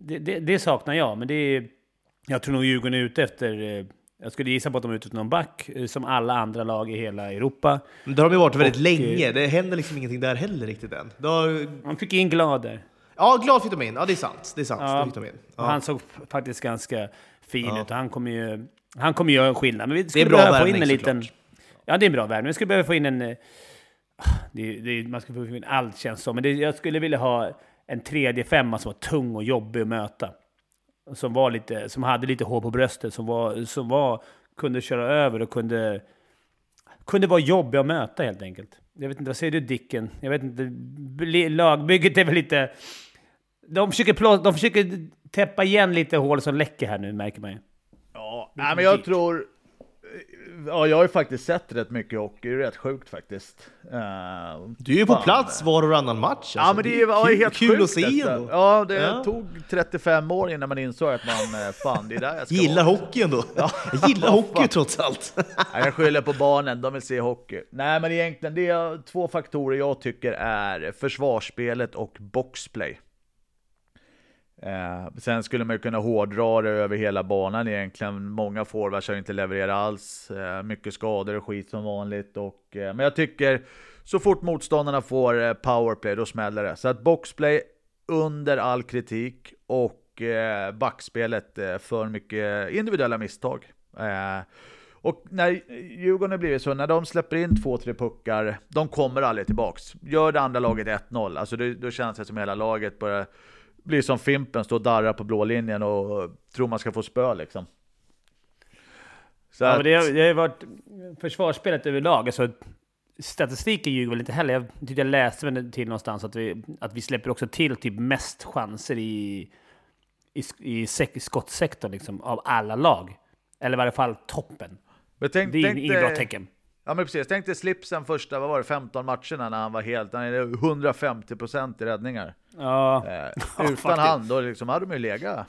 Det, det, det saknar jag, men det är... Jag tror nog Djurgården är ute efter... eh, Jag skulle gissa på att de är ute efter någon back, eh, som alla andra lag i hela Europa. Men det har de ju varit väldigt Och, länge. Det händer liksom ingenting där heller riktigt än. Det har, Man fick in Glader. ja, glad fick de in. Ja, det är sant. Det är sant. Ja, Det fick de in. Ja. Han såg faktiskt ganska fin Ja. ut och han kommer ju... Han kommer göra en skillnad. Men vi skulle bra behöva få in värvning en liten... såklart. Ja, det är en bra värvning. Vi skulle behöva få in en... eh, Det, det, man skulle få in allt känns som. Men det, jag skulle vilja ha en tredje femma som var tung och jobbig att möta. Som, var lite, som hade lite hår på bröstet, som, var, som var, kunde köra över och kunde, kunde vara jobbig att möta helt enkelt. Jag vet inte, vad säger du Dicken? Jag vet inte, lagbygget är väl lite... De försöker, plå- de försöker täppa igen lite hål som läcker här nu, märker man ju. Ja, nej, men jag tror... Ja, jag har ju faktiskt sett rätt mycket hockey. Det är rätt sjukt faktiskt. Eh, Du är ju på plats var och varannan match. Alltså. Ja, men det var kul, helt kul sjukt att se ändå. Ja, det Ja. tog 35 år innan man insåg att man, eh, fan, det är där jag ska Gillar vara. hockey ändå. Jag gillar hockey trots allt. Nej, jag skyller på barnen, de vill se hockey. Nej, men egentligen det är två faktorer jag tycker är försvarsspelet och boxplay. Eh, sen skulle man ju kunna hårdra det över hela banan egentligen. Många forwards har inte levererat alls. Eh, mycket skador och skit som vanligt. Och, eh, men jag tycker så fort motståndarna får eh, powerplay, då smäller det. Så att boxplay under all kritik och eh, backspelet eh, för mycket individuella misstag. Eh, och när Djurgården har blivit så, när de släpper in två, tre puckar, de kommer aldrig tillbaks. Gör det andra laget 1-0, alltså då känns det som hela laget börjar bli som Fimpen, stå och darra på blå linjen och tror man ska få spö liksom. Så Ja, att, men det, har, det har varit försvarsspelet överlag. Alltså, statistiken ljuger väl inte heller. Jag tyckte jag läste väl till någonstans att vi, att vi släpper också till typ mest chanser i, i, i, i skottsektorn liksom, av alla lag. Eller i varje fall toppen. men tänk, Det är inget bra tecken. Ja men precis, tänk dig slipsen första, vad var det, 15 matcherna när han var helt, han är 150% i räddningar. Ja, Eh, utan han, då liksom hade de ju legat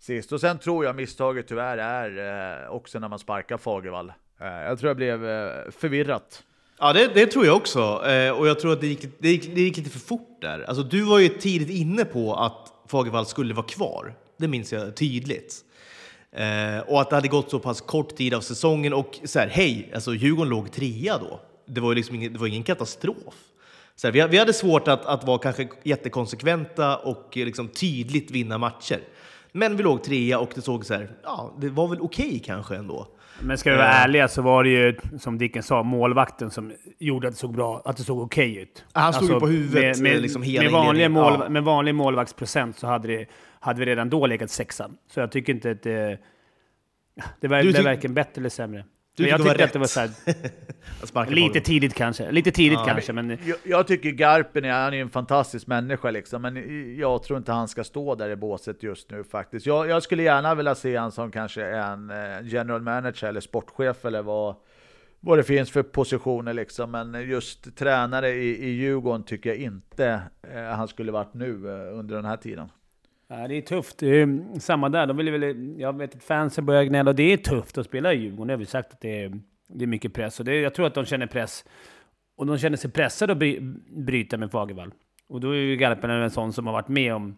sist. Och sen tror jag misstaget tyvärr är eh, också när man sparkar Fagervall. Eh, jag tror jag blev eh, förvirrat. Ja, det, det tror jag också. Eh, och jag tror att det gick, det, gick, det gick lite för fort där. Alltså, du var ju tidigt inne på att Fagervall skulle vara kvar. Det minns jag tydligt. Eh, och att det hade gått så pass kort tid av säsongen och så här, hej, alltså Djurgården låg trea då. Det var ju liksom ingen, det var ingen katastrof. Så här, vi, vi hade svårt att, att vara kanske jättekonsekventa och eh, liksom tydligt vinna matcher. Men vi låg trea och det såg så här, ja, det var väl okej kanske ändå. Men ska vi vara ärliga så var det ju, som Dicken sa, målvakten som gjorde att det såg bra, att det såg okej ut. Ja, han stod ju på huvudet, Med, med, eh, liksom hela med, inledningen. mål, Ja. med vanlig målvaktsprocent så hade, det, hade vi redan då legat sexa. Så jag tycker inte att det... Det var, tyck- varken bättre eller sämre. Du Men jag tyckte att det var så här, lite tidigt kanske. Lite tidigt kanske, men... Jag, jag tycker Garpen är, han är en fantastisk människa liksom, men jag tror inte han ska stå där i båset just nu faktiskt. Jag, jag skulle gärna vilja se han som kanske en eh, general manager eller sportchef eller vad, vad det finns för positioner liksom. Men just tränare i, i Djurgården tycker jag inte eh, han skulle varit nu eh, under den här tiden. Ja, det är tufft. Det är mm, samma där. De vill väl, jag vet att fansen börjar gnälla. och Det är tufft att spela i Djurgården. Det har vi sagt att det är, det är mycket press. Och det, jag tror att de känner press. Och de känner sig pressade att bry, bryta med Fagervall. Och då är ju Garpenlöv en sån som har varit med om...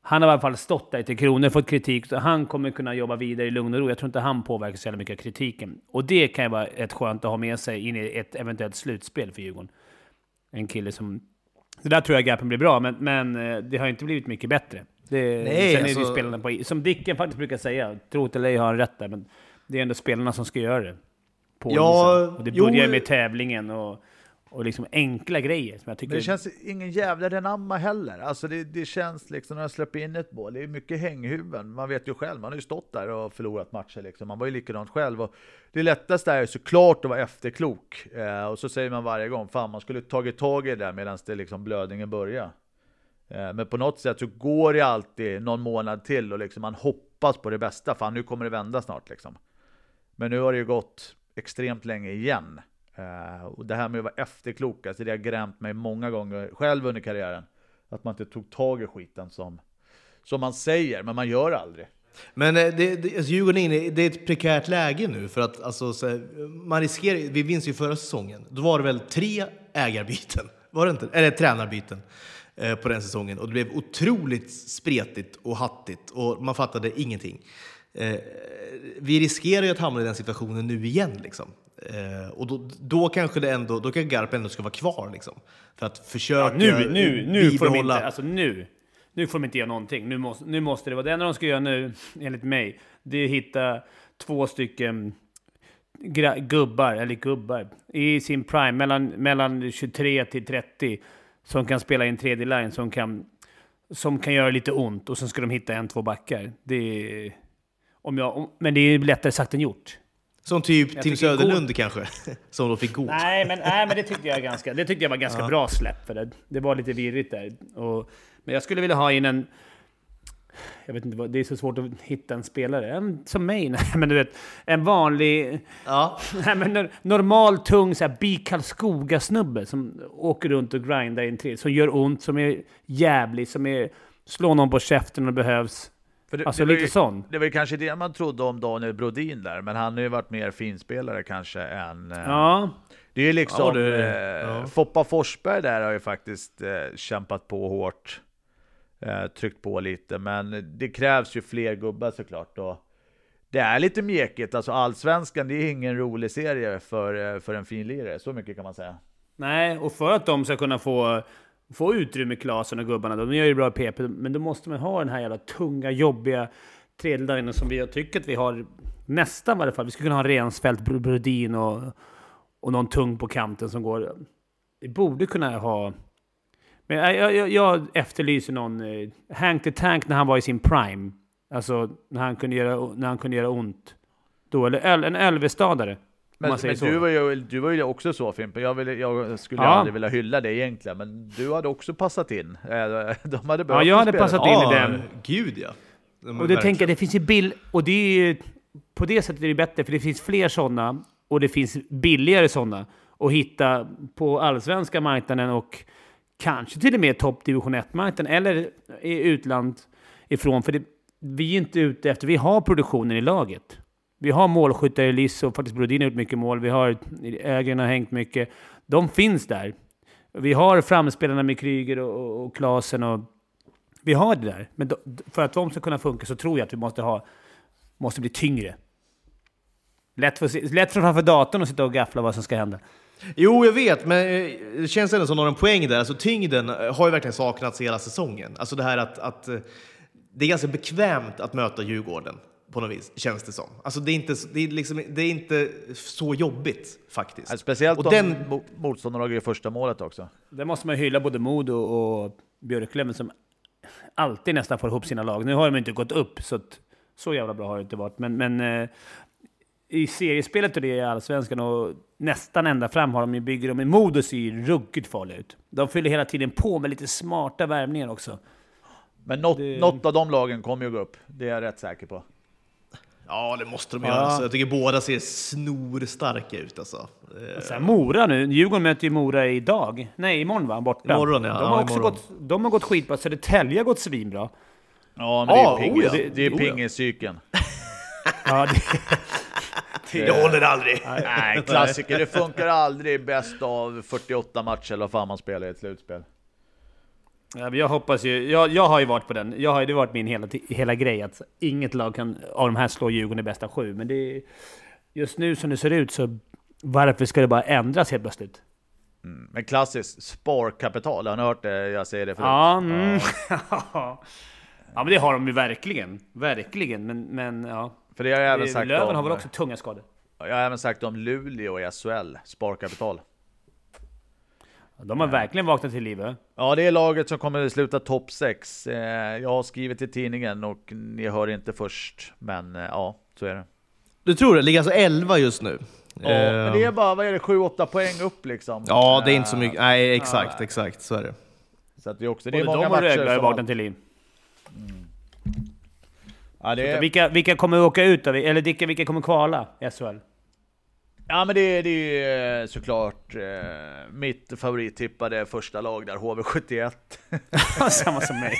Han har i alla fall stått där i Tre Kronor, fått kritik. Så han kommer kunna jobba vidare i lugn och ro. Jag tror inte han påverkas så jävla mycket av kritiken. Och det kan ju vara ett skönt att ha med sig in i ett eventuellt slutspel för Djurgården. En kille som... Så där tror jag Garpen blir bra, men, men eh, det har inte blivit mycket bättre. Det, Nej, sen är det alltså- spelarna på Som Dicken faktiskt brukar säga, tro det eller ej har han rätt där, men det är ändå spelarna som ska göra det. På Ja, isen. Och det jo, börjar ju med tävlingen och, och liksom enkla grejer som jag tycker... Men det känns ingen jävla renamma heller. Alltså det, det känns liksom när jag släpper in ett mål, det är mycket hänghuvuden. Man vet ju själv, man har ju stått där och förlorat matcher liksom. Man var ju likadant själv. Och det lättaste är ju såklart att vara efterklok. Eh, och så säger man varje gång, fan man skulle tagit tag i det där medan det liksom blödningen börjar. Eh, men på något sätt så går det alltid någon månad till och liksom man hoppas på det bästa. Fan nu kommer det vända snart liksom. Men nu har det ju gått extremt länge igen. Eh, och det här med att vara efterklok, alltså det har grämt mig många gånger själv under karriären. Att man inte tog tag i skiten som, som man säger, men man gör aldrig. Men eh, det, det, alltså Djurgården är inne, det är ett prekärt läge nu för att alltså, så här, man riskerar, vi vinns ju förra säsongen. Då var det väl tre ägarbyten, var det inte? Eller tränarbyten eh, på den säsongen och det blev otroligt spretigt och hattigt och man fattade ingenting. Eh, vi riskerar ju att hamna i den situationen nu igen liksom. Eh, och då, då kanske det ändå, då kanske Garpen ändå ska vara kvar liksom. För att försöka nu, nu, nu får de bibehålla- inte... Alltså nu. Nu får de inte göra någonting. Nu måste, nu måste det vara... Det enda de ska göra nu, enligt mig, det är att hitta två stycken gubbar, eller gubbar, i sin prime, mellan, mellan 23 till 30, som kan spela i en tredje line, som kan, som kan göra lite ont. Och sen ska de hitta en, två backar. Det är, om jag, om, men det är lättare sagt än gjort. Som typ Tim Söderlund kanske, som då fick gå. Nej, men, nej, men det tyckte jag, ganska, det tyckte jag var ganska bra släpp. För det, det var lite virrigt där. Och, men jag skulle vilja ha in en... Jag vet inte, det är så svårt att hitta en spelare. En, som mig, nej, men du vet. En vanlig... Ja. Nej, men nor- normal, tung, så här, Bi Karlskoga-snubbe som åker runt och grindar i en tre. Som gör ont, som är jävlig, som är... Slår någon på käften om det behövs. För det, Alltså det var lite ju, sån. Det var ju kanske det man trodde om Daniel Brodin där, men han har ju varit mer finspelare kanske än... eh, Ja. Det är ju liksom... Ja, det- eh, ja. Foppa Forsberg där har ju faktiskt eh, kämpat på hårt. Eh, tryckt på lite, men det krävs ju fler gubbar såklart. Och det är lite mjäkigt, alltså allsvenskan det är ingen rolig serie för, eh, för en finlirare, så mycket kan man säga. Nej, och för att de ska kunna få, få utrymme, Klasen och gubbarna, de gör ju bra PP, men då måste man ha den här jävla tunga, jobbiga tredjedelen som vi tycker att vi har nästan i alla fall. Vi skulle kunna ha Rensfeldt, Brodin och, och någon tung på kanten som går... Vi borde kunna ha... Men jag, jag- jag, efterlyser någon... Eh, Hank the Tank när han var i sin prime. Alltså när han kunde göra, när han kunde göra ont. Då, eller en Elvestadare. Men, men du, var ju, du var ju också så Fimpen, jag, ville, jag skulle Ja. aldrig vilja hylla dig egentligen, men du hade också passat in. Eh, De hade Ja, jag hade spelare. passat in i den. gud ja. Och det tänker det finns ju bill... Och det är ju... På det sättet är det bättre, för det finns fler sådana och det finns billigare sådana att hitta på allsvenska marknaden och kanske till och med toppdivision 1-marknaden eller i utland ifrån. För det, vi är inte ute efter... Vi har produktionen i laget. Vi har målskyttar i Liss och faktiskt Brodin har gjort mycket mål. Vi har Ögren har hängt mycket. De finns där. Vi har framspelarna med Kryger och, och, och Klasen och vi har det där. Men då, för att de ska kunna funka så tror jag att vi måste ha måste bli tyngre. Lätt, för, lätt för framför datorn att sitta och gaffla vad som ska hända. Jo, jag vet, men eh, det känns ändå som någon poäng där. Alltså, tyngden har ju verkligen saknats hela säsongen. Alltså det här att, att eh, det är ganska bekvämt att möta Djurgården på något vis, känns det som. Alltså det är inte, det är liksom, det är inte så jobbigt faktiskt. Ja, Speciellt och om den, mo- motståndarna gör första målet också. Där måste man hylla både Modo och Björklöven som alltid nästan får ihop sina lag. Nu har de inte gått upp, så att, så jävla bra har det inte varit. Men, men eh, i seriespelet och det i Allsvenskan och nästan ända fram har de ju bygger de. Modo ser ju ruggigt farliga ut. De fyller hela tiden på med lite smarta värvningar också. Men något, Det- något av de lagen kommer ju gå upp. Det är jag rätt säker på. Ja, det måste de Ja. göra. Alltså, jag tycker båda ser snorstarka ut alltså. Sen Mora nu. Djurgården möter ju Mora idag. Nej, imorgon va? Borta. Imorgon, ja. De Ja, har, också imorgon. gått, de har gått skitbra. Södertälje har gått svinbra. Ja, men Ja, det är oh pingis. ja. Det, det är Oh ja. pingiscykeln. Ja, det, Det håller aldrig. Nej, klassiker. Det funkar aldrig bäst av 48 matcher eller vad fan man spelar i ett slutspel. Ja, jag hoppas ju... Jag, jag har ju varit på den. Jag har, det har varit min hela, hela grej att inget lag kan, av de här slå Djurgården i bästa sju. Men det just nu som det ser ut så varför ska det bara ändras helt plötsligt? Men klassiskt sparkapital, har ni hört det? Jag säger det förut. Ja, mm. ja, men det har de ju verkligen. Verkligen. Men, men ja. För det har jag även sagt Löven om, har väl också tunga skador? Jag har även sagt om Luleå i SHL, sparkapital. De har verkligen vaknat till liv. eh? Ja, det är laget som kommer att sluta topp 6. Jag har skrivit i tidningen och ni hör inte först. Men eh, ja, så är det. Du tror det? Ligger alltså 11 just nu. Ja, men det är bara, vad är det, 7-8 poäng upp liksom. Ja, det är inte så Eh, mycket. Nej, exakt, exakt. Så är det. Så att det är också, det är Både många de och matcher Rögle har vaknat till liv. Ja, det Vilka, vilka kommer åka ut då? Eller vilka, vilka kommer kvala i SHL? Ja, men det, är- det är såklart eh, mitt favorittippade första lag där, HV71. Samma som mig.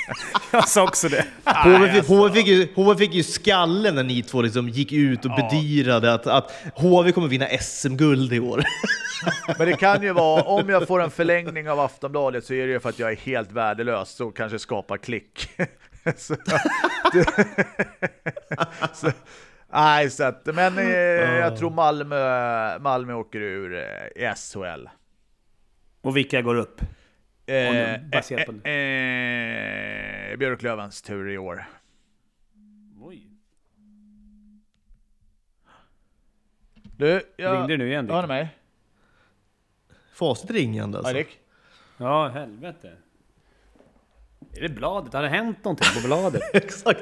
Jag sa också det. HV, fick- HV, fick ju, HV fick ju skallen när ni två liksom gick ut och bedyrade att, att HV kommer vinna SM-guld i år. Men det kan ju vara, om jag får en förlängning av Aftonbladet så är det ju för att jag är helt värdelös och kanske skapar klick. så, det, så, nej, så att, men eh, jag tror Malmö, Malmö åker ur eh, SHL. Och vilka går upp? Eh, baserat på eh, eh, Björklövens tur i år. Oj. Du, jag, Ringde du nu igen, Dick? Hör ni mig? Facit ringande Ja, alltså. Dick? Ja, helvete. Är det bladet? Har det hänt någonting på bladet? Exakt.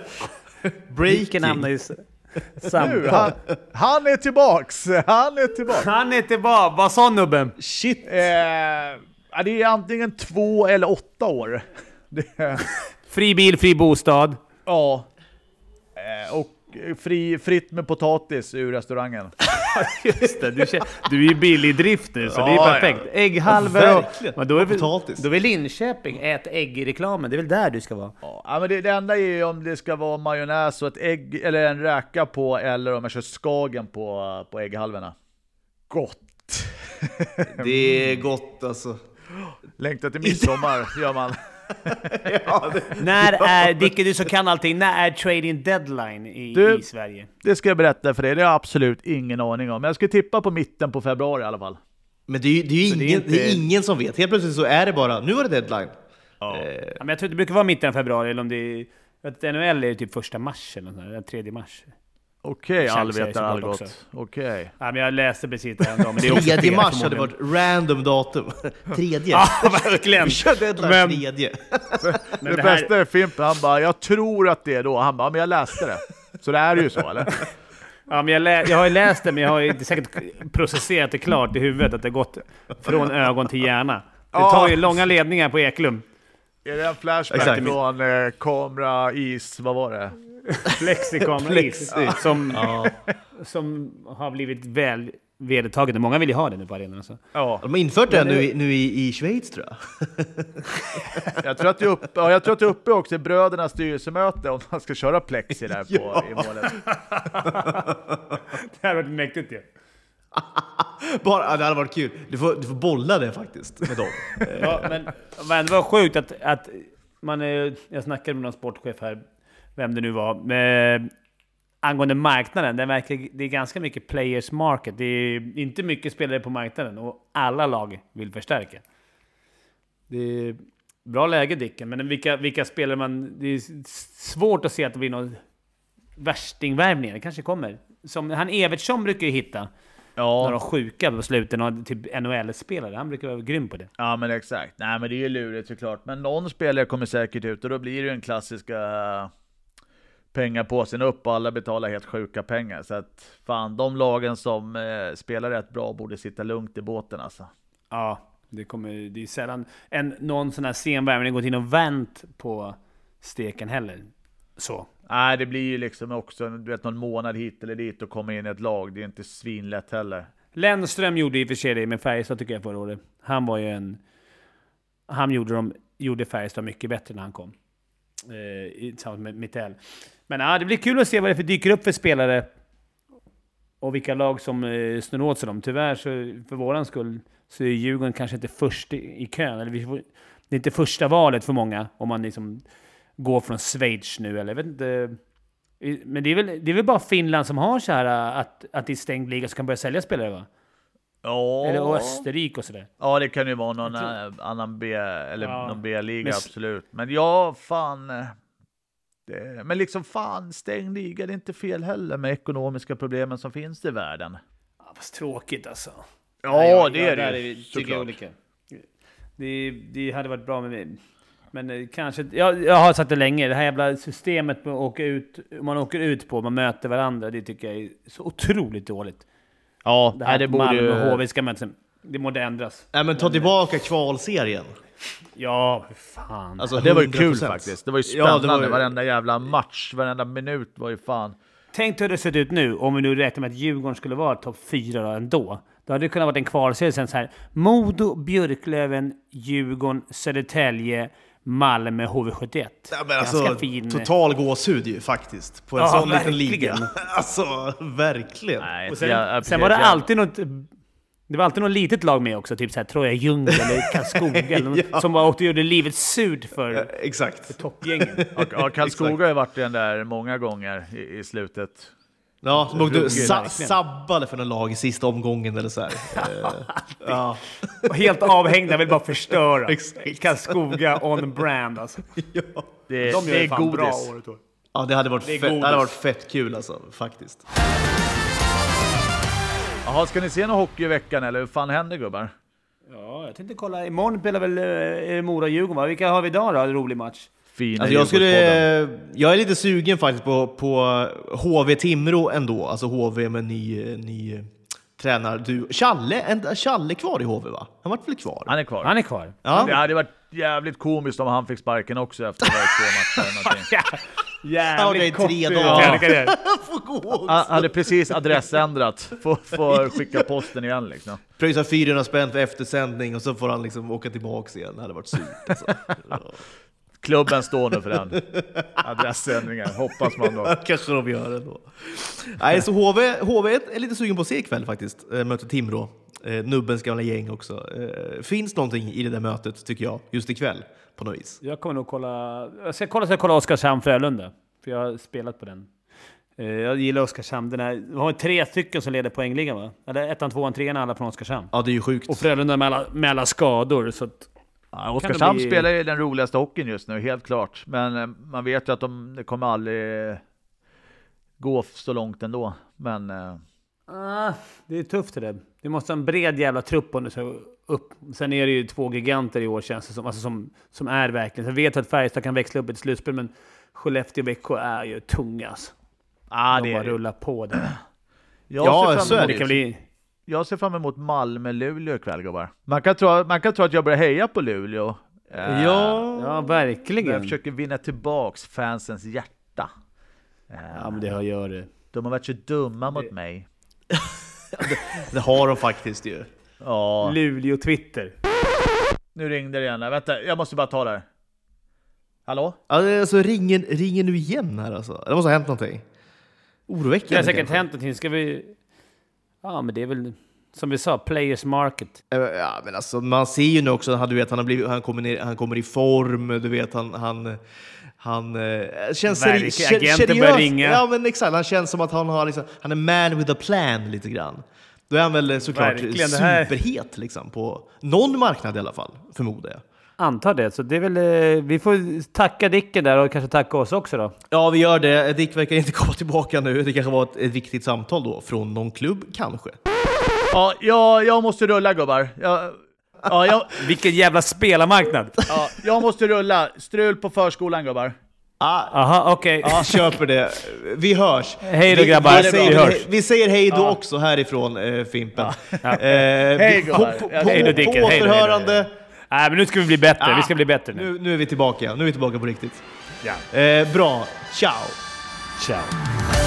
Dicken hamnar Breaking. Nu, han, han är tillbaks! Han är tillbaks! Han är tillbaka! Vad sa nubben? Shit. Eh, det är antingen två eller åtta år. Det, Fri bil, fri bostad. ja. Eh, och fri, fritt med potatis ur restaurangen. Just det, du, känner, du är ju billig i drift nu så det är Ja, perfekt. Ägghalvor Ja, och... Men då är väl, Potatis. då är Linköping, ät ägg-reklamen. Det är väl där du ska vara? Ja, men det, det enda är ju om det ska vara majonnäs och ett ägg, eller en räka på, eller om jag kör skagen på, på ägghalvorna. Gott! Det är gott alltså. Längtar till midsommar, gör man. När är, Dicke du som kan allting, när är trading deadline i, Du- i Sverige? Det ska jag berätta för dig, det har jag absolut ingen aning om. Men jag skulle tippa på mitten på februari i alla fall. Men det är ju det är ju Så det är ingen, det är inte- ingen som vet. Helt plötsligt så är det bara, nu var det deadline. Ja, men jag tror det brukar vara mitten av februari, eller om det är... Vet, NHL är det typ första mars eller där, 3 mars. Okej, är allvetare Algot. Okej. Ja, men jag läste precis det häromdagen, men det är också 3 fel mars hade varit random datum. Tredje. Ja, verkligen! Vi kör deadline Men- tredje. Men det det här, bästa är Fimpen, han bara, jag tror att det är då. Han bara, men jag läste det. Så det är ju så eller? ja, men jag, lä, jag har ju läst det, men jag har ju inte säkert processerat det klart i huvudet, att det gått från ögon till hjärna. Det tar ju långa ledningar på Eklund. Är det en flashback Exakt. från eh, kamera, is, vad var det? Flexi. som, Ja. som har blivit väl vedertaget. Många vill ju ha det nu på arenan. Alltså. Ja, De har infört det nu, i- nu i, i Schweiz tror jag. jag tror att det är uppe, ja, jag tror att det är uppe också i brödernas styrelsemöte om man ska köra plexi där på, Ja. i målet. Det här har varit mäktigt ju. Bara, det hade varit kul. Du får, du får bolla det faktiskt med dem. Ja, men, men det var sjukt att, att man... Jag snackade med någon sportchef här, vem det nu var. Men angående marknaden, den verkar, det är ganska mycket players market. Det är inte mycket spelare på marknaden och alla lag vill förstärka. Det är bra läge Dicken, men vilka, vilka spelare man... Det är svårt att se att det blir någon värstingvärvningar. Det kanske kommer. Som, han Evertsson brukar ju hitta. Ja. Några sjuka på slutet, några typ NHL-spelare. Han brukar vara grym på det. Ja men exakt. Nej men det är ju lurigt såklart. Men någon spelare kommer säkert ut och då blir det ju den klassiska pengapåsen upp och alla betalar helt sjuka pengar. Så att fan, de lagen som eh, spelar rätt bra borde sitta lugnt i båten alltså. Ja, det, kommer, det är sällan en, någon sån här sen värvning gått in och vänt på steken heller. Så. Nej, det blir ju liksom också du vet, någon månad hit eller dit och komma in i ett lag. Det är inte svinlätt heller. Lennström gjorde i och för sig det med Färjestad tycker jag förra året. Han var ju en... Han gjorde, dem, gjorde Färjestad mycket bättre när han kom. Eh, tillsammans med Mittell. Men ja, det blir kul att se vad det för dyker upp för spelare. Och vilka lag som eh, snurrar åt sig dem. Tyvärr, så, för våran skull, så är Djurgården kanske inte först i, i kön. Eller vi får, det är inte första valet för många om man liksom går från Schweiz nu. Eller jag vet inte. Men det är, väl, det är väl bara Finland som har så här att, att det är stängd liga så kan börja sälja spelare va? Ja. Eller Österrike och sådär. Ja, det kan ju vara någon tror- annan B, eller Ja. någon B-liga, Men absolut. Men ja, fan. eh, Det, men liksom fan, stängd liga, det är inte fel heller med ekonomiska problemen som finns i världen. Ja, fast tråkigt alltså. Ja, det är det ju, såklart. Det, det hade varit bra med mig. Men eh, kanske... Jag, jag har sagt det länge, det här jävla systemet med att åka ut, man åker ut på, man möter varandra, det tycker jag är så otroligt dåligt. Ja, Det här nej, det borde Malmö ju... HV ska mötas. Det borde ändras. Nej men ta tillbaka kvalserien. Ja, för fan. Alltså, Det var ju kul 100%. faktiskt. Det var ju Ja, spännande. det var ju- Varenda jävla match, varenda minut var ju fan. Tänk hur det sett ut nu, om vi nu räknar med att Djurgården skulle vara topp fyra då ändå. Då hade det kunnat vara en kvalserie sen så här. Modo, Björklöven, Djurgården, Södertälje, Malmö, HV71. Ja, men Ganska alltså, fin... total gåshud ju faktiskt. På en Ja, sån verkligen. liten liga. Alltså, verkligen. Nej, Och sen, jag- sen var det alltid något... Det var alltid något litet lag med också, typ såhär Troja Ljungby eller Karlskoga, eller någon Ja. som bara åkte och gjorde livet surt för Exakt. toppgängen. Ja, ja, Karlskoga har ju varit den där många gånger i, i slutet. Ja, som åkte sa sabbade för någon lag i sista omgången eller så här. Ja. Helt avhängda, vill bara förstöra. Karlskoga on brand alltså. ja. Det, De det gör är ju fan bra godis. året år. ja, det hade varit, Det är fett, det hade varit fett kul alltså, faktiskt. Jaha, ska ni se någon hockey i veckan eller hur fan händer gubbar? Ja, jag tänkte kolla. Imorgon spelar väl eh, Mora-Djurgården va? Vilka har vi idag då? Rolig match. Fina Alltså jag, skulle, Djurgårdspodden. jag är lite sugen faktiskt på, på HV Timrå ändå. Alltså HV med ny, ny tränare. Du, Challe, en, Challe kvar i HV va? Han vart väl kvar? Han är kvar. Han är kvar. Ja. Det hade varit jävligt komiskt om han fick sparken också efter att ha varit två matcher. Ja, är Jävligt kort tre eh, dagar. tränarkarriär. får gå också. Han hade precis adressändrat. Får, får skicka posten igen liksom. Pröjsar 400 spänn för eftersändning och så får han liksom åka tillbaks igen. Det hade varit surt alltså. Klubben står nu för den. Adressändringen, hoppas man då. Kanske de gör ändå. Nej, så HV, HV är lite sugen på att se ikväll faktiskt. Eh, Möter Timrå. Eh, Nubbens gamla gäng också. Eh, Finns någonting i det där mötet tycker jag, just ikväll på något vis. Jag kommer nog kolla... Jag ska kolla så jag kollar Oskarshamn-Frölunda. För jag har spelat på den. Jag gillar Oskarshamn. Den här, vi har tre stycken som leder poängligan va? Eller ettan, tvåan, trean alla från Oskarshamn. Ja, det är ju sjukt. Och Frölunda med alla, med alla skador. Så att, Ja, Oskarshamn bli- spelar ju den roligaste hockeyn just nu, helt klart. Men eh, man vet ju att de det kommer aldrig gå så långt ändå. Men eh, ah, det är tufft det där. Du måste ha en bred jävla trupp om du ska upp. Sen är det ju två giganter i år känns det som. Alltså som, som är verkligen. Jag vet att Färjestad kan växla upp ett slutspel, men Skellefteå och Växjö är ju tunga alltså. ah, De det bara är det. rullar på där. Ja, ser så är emot- Det kan bli... Jag ser fram emot Malmö-Luleå ikväll gubbar. Man kan, tro, man kan tro att jag börjar heja på Luleå. Eh, Ja, Jag verkligen. försöker vinna tillbaks fansens hjärta. Eh, Ja, men det har gör det. De har varit så dumma mot mig. Det har de faktiskt ju. Ja, Luleå-Twitter. nu ringde det igen. Vänta, jag måste bara ta det här. Hallå? Alltså ringer, ringer nu igen här alltså? Det måste ha hänt någonting. Oroväckande Det har säkert kanske. hänt någonting. Ska vi... Ja, men det är väl Som vi sa, players market. Eh, Ja, men alltså, man ser ju nu också, han, du vet, han, har blivit, han, kommer ner, han kommer i form, du vet, han... han han eh, känns seri- Verkligen, ser- agenten börjar ringa. Ja, men exakt. Han känns som att han har liksom, han är man with a plan lite grann. Då är han väl såklart Verkligen, superhet liksom, på någon marknad i alla fall, förmodar jag. Antar det. Så det är väl... eh, Vi får tacka Dicken där och kanske tacka oss också då. Ja, vi gör det. Dick verkar inte komma tillbaka nu. Det kanske var ett, ett viktigt samtal då, från någon klubb kanske. Ja, jag, jag måste rulla gubbar. Jag, ja, jag, Vilken jävla spelarmarknad! ja, jag måste rulla. Strul på förskolan gubbar. Ah, Aha, okej. Ja, köper det. Vi hörs. Hej då, Vi- grabbar. Vi säger, Vi hörs. vi säger hej då Ja. också härifrån eh, Fimpen. Ja. Eh, Hej, på, gubbar. på, på, Hej då, på Hej då, hej då, återhörande. Nej, men nu ska vi bli bättre. Vi ska bli bättre nu. Nu, nu är vi tillbaka. Nu är vi tillbaka på riktigt. Ja. Eh, bra. Ciao. Ciao.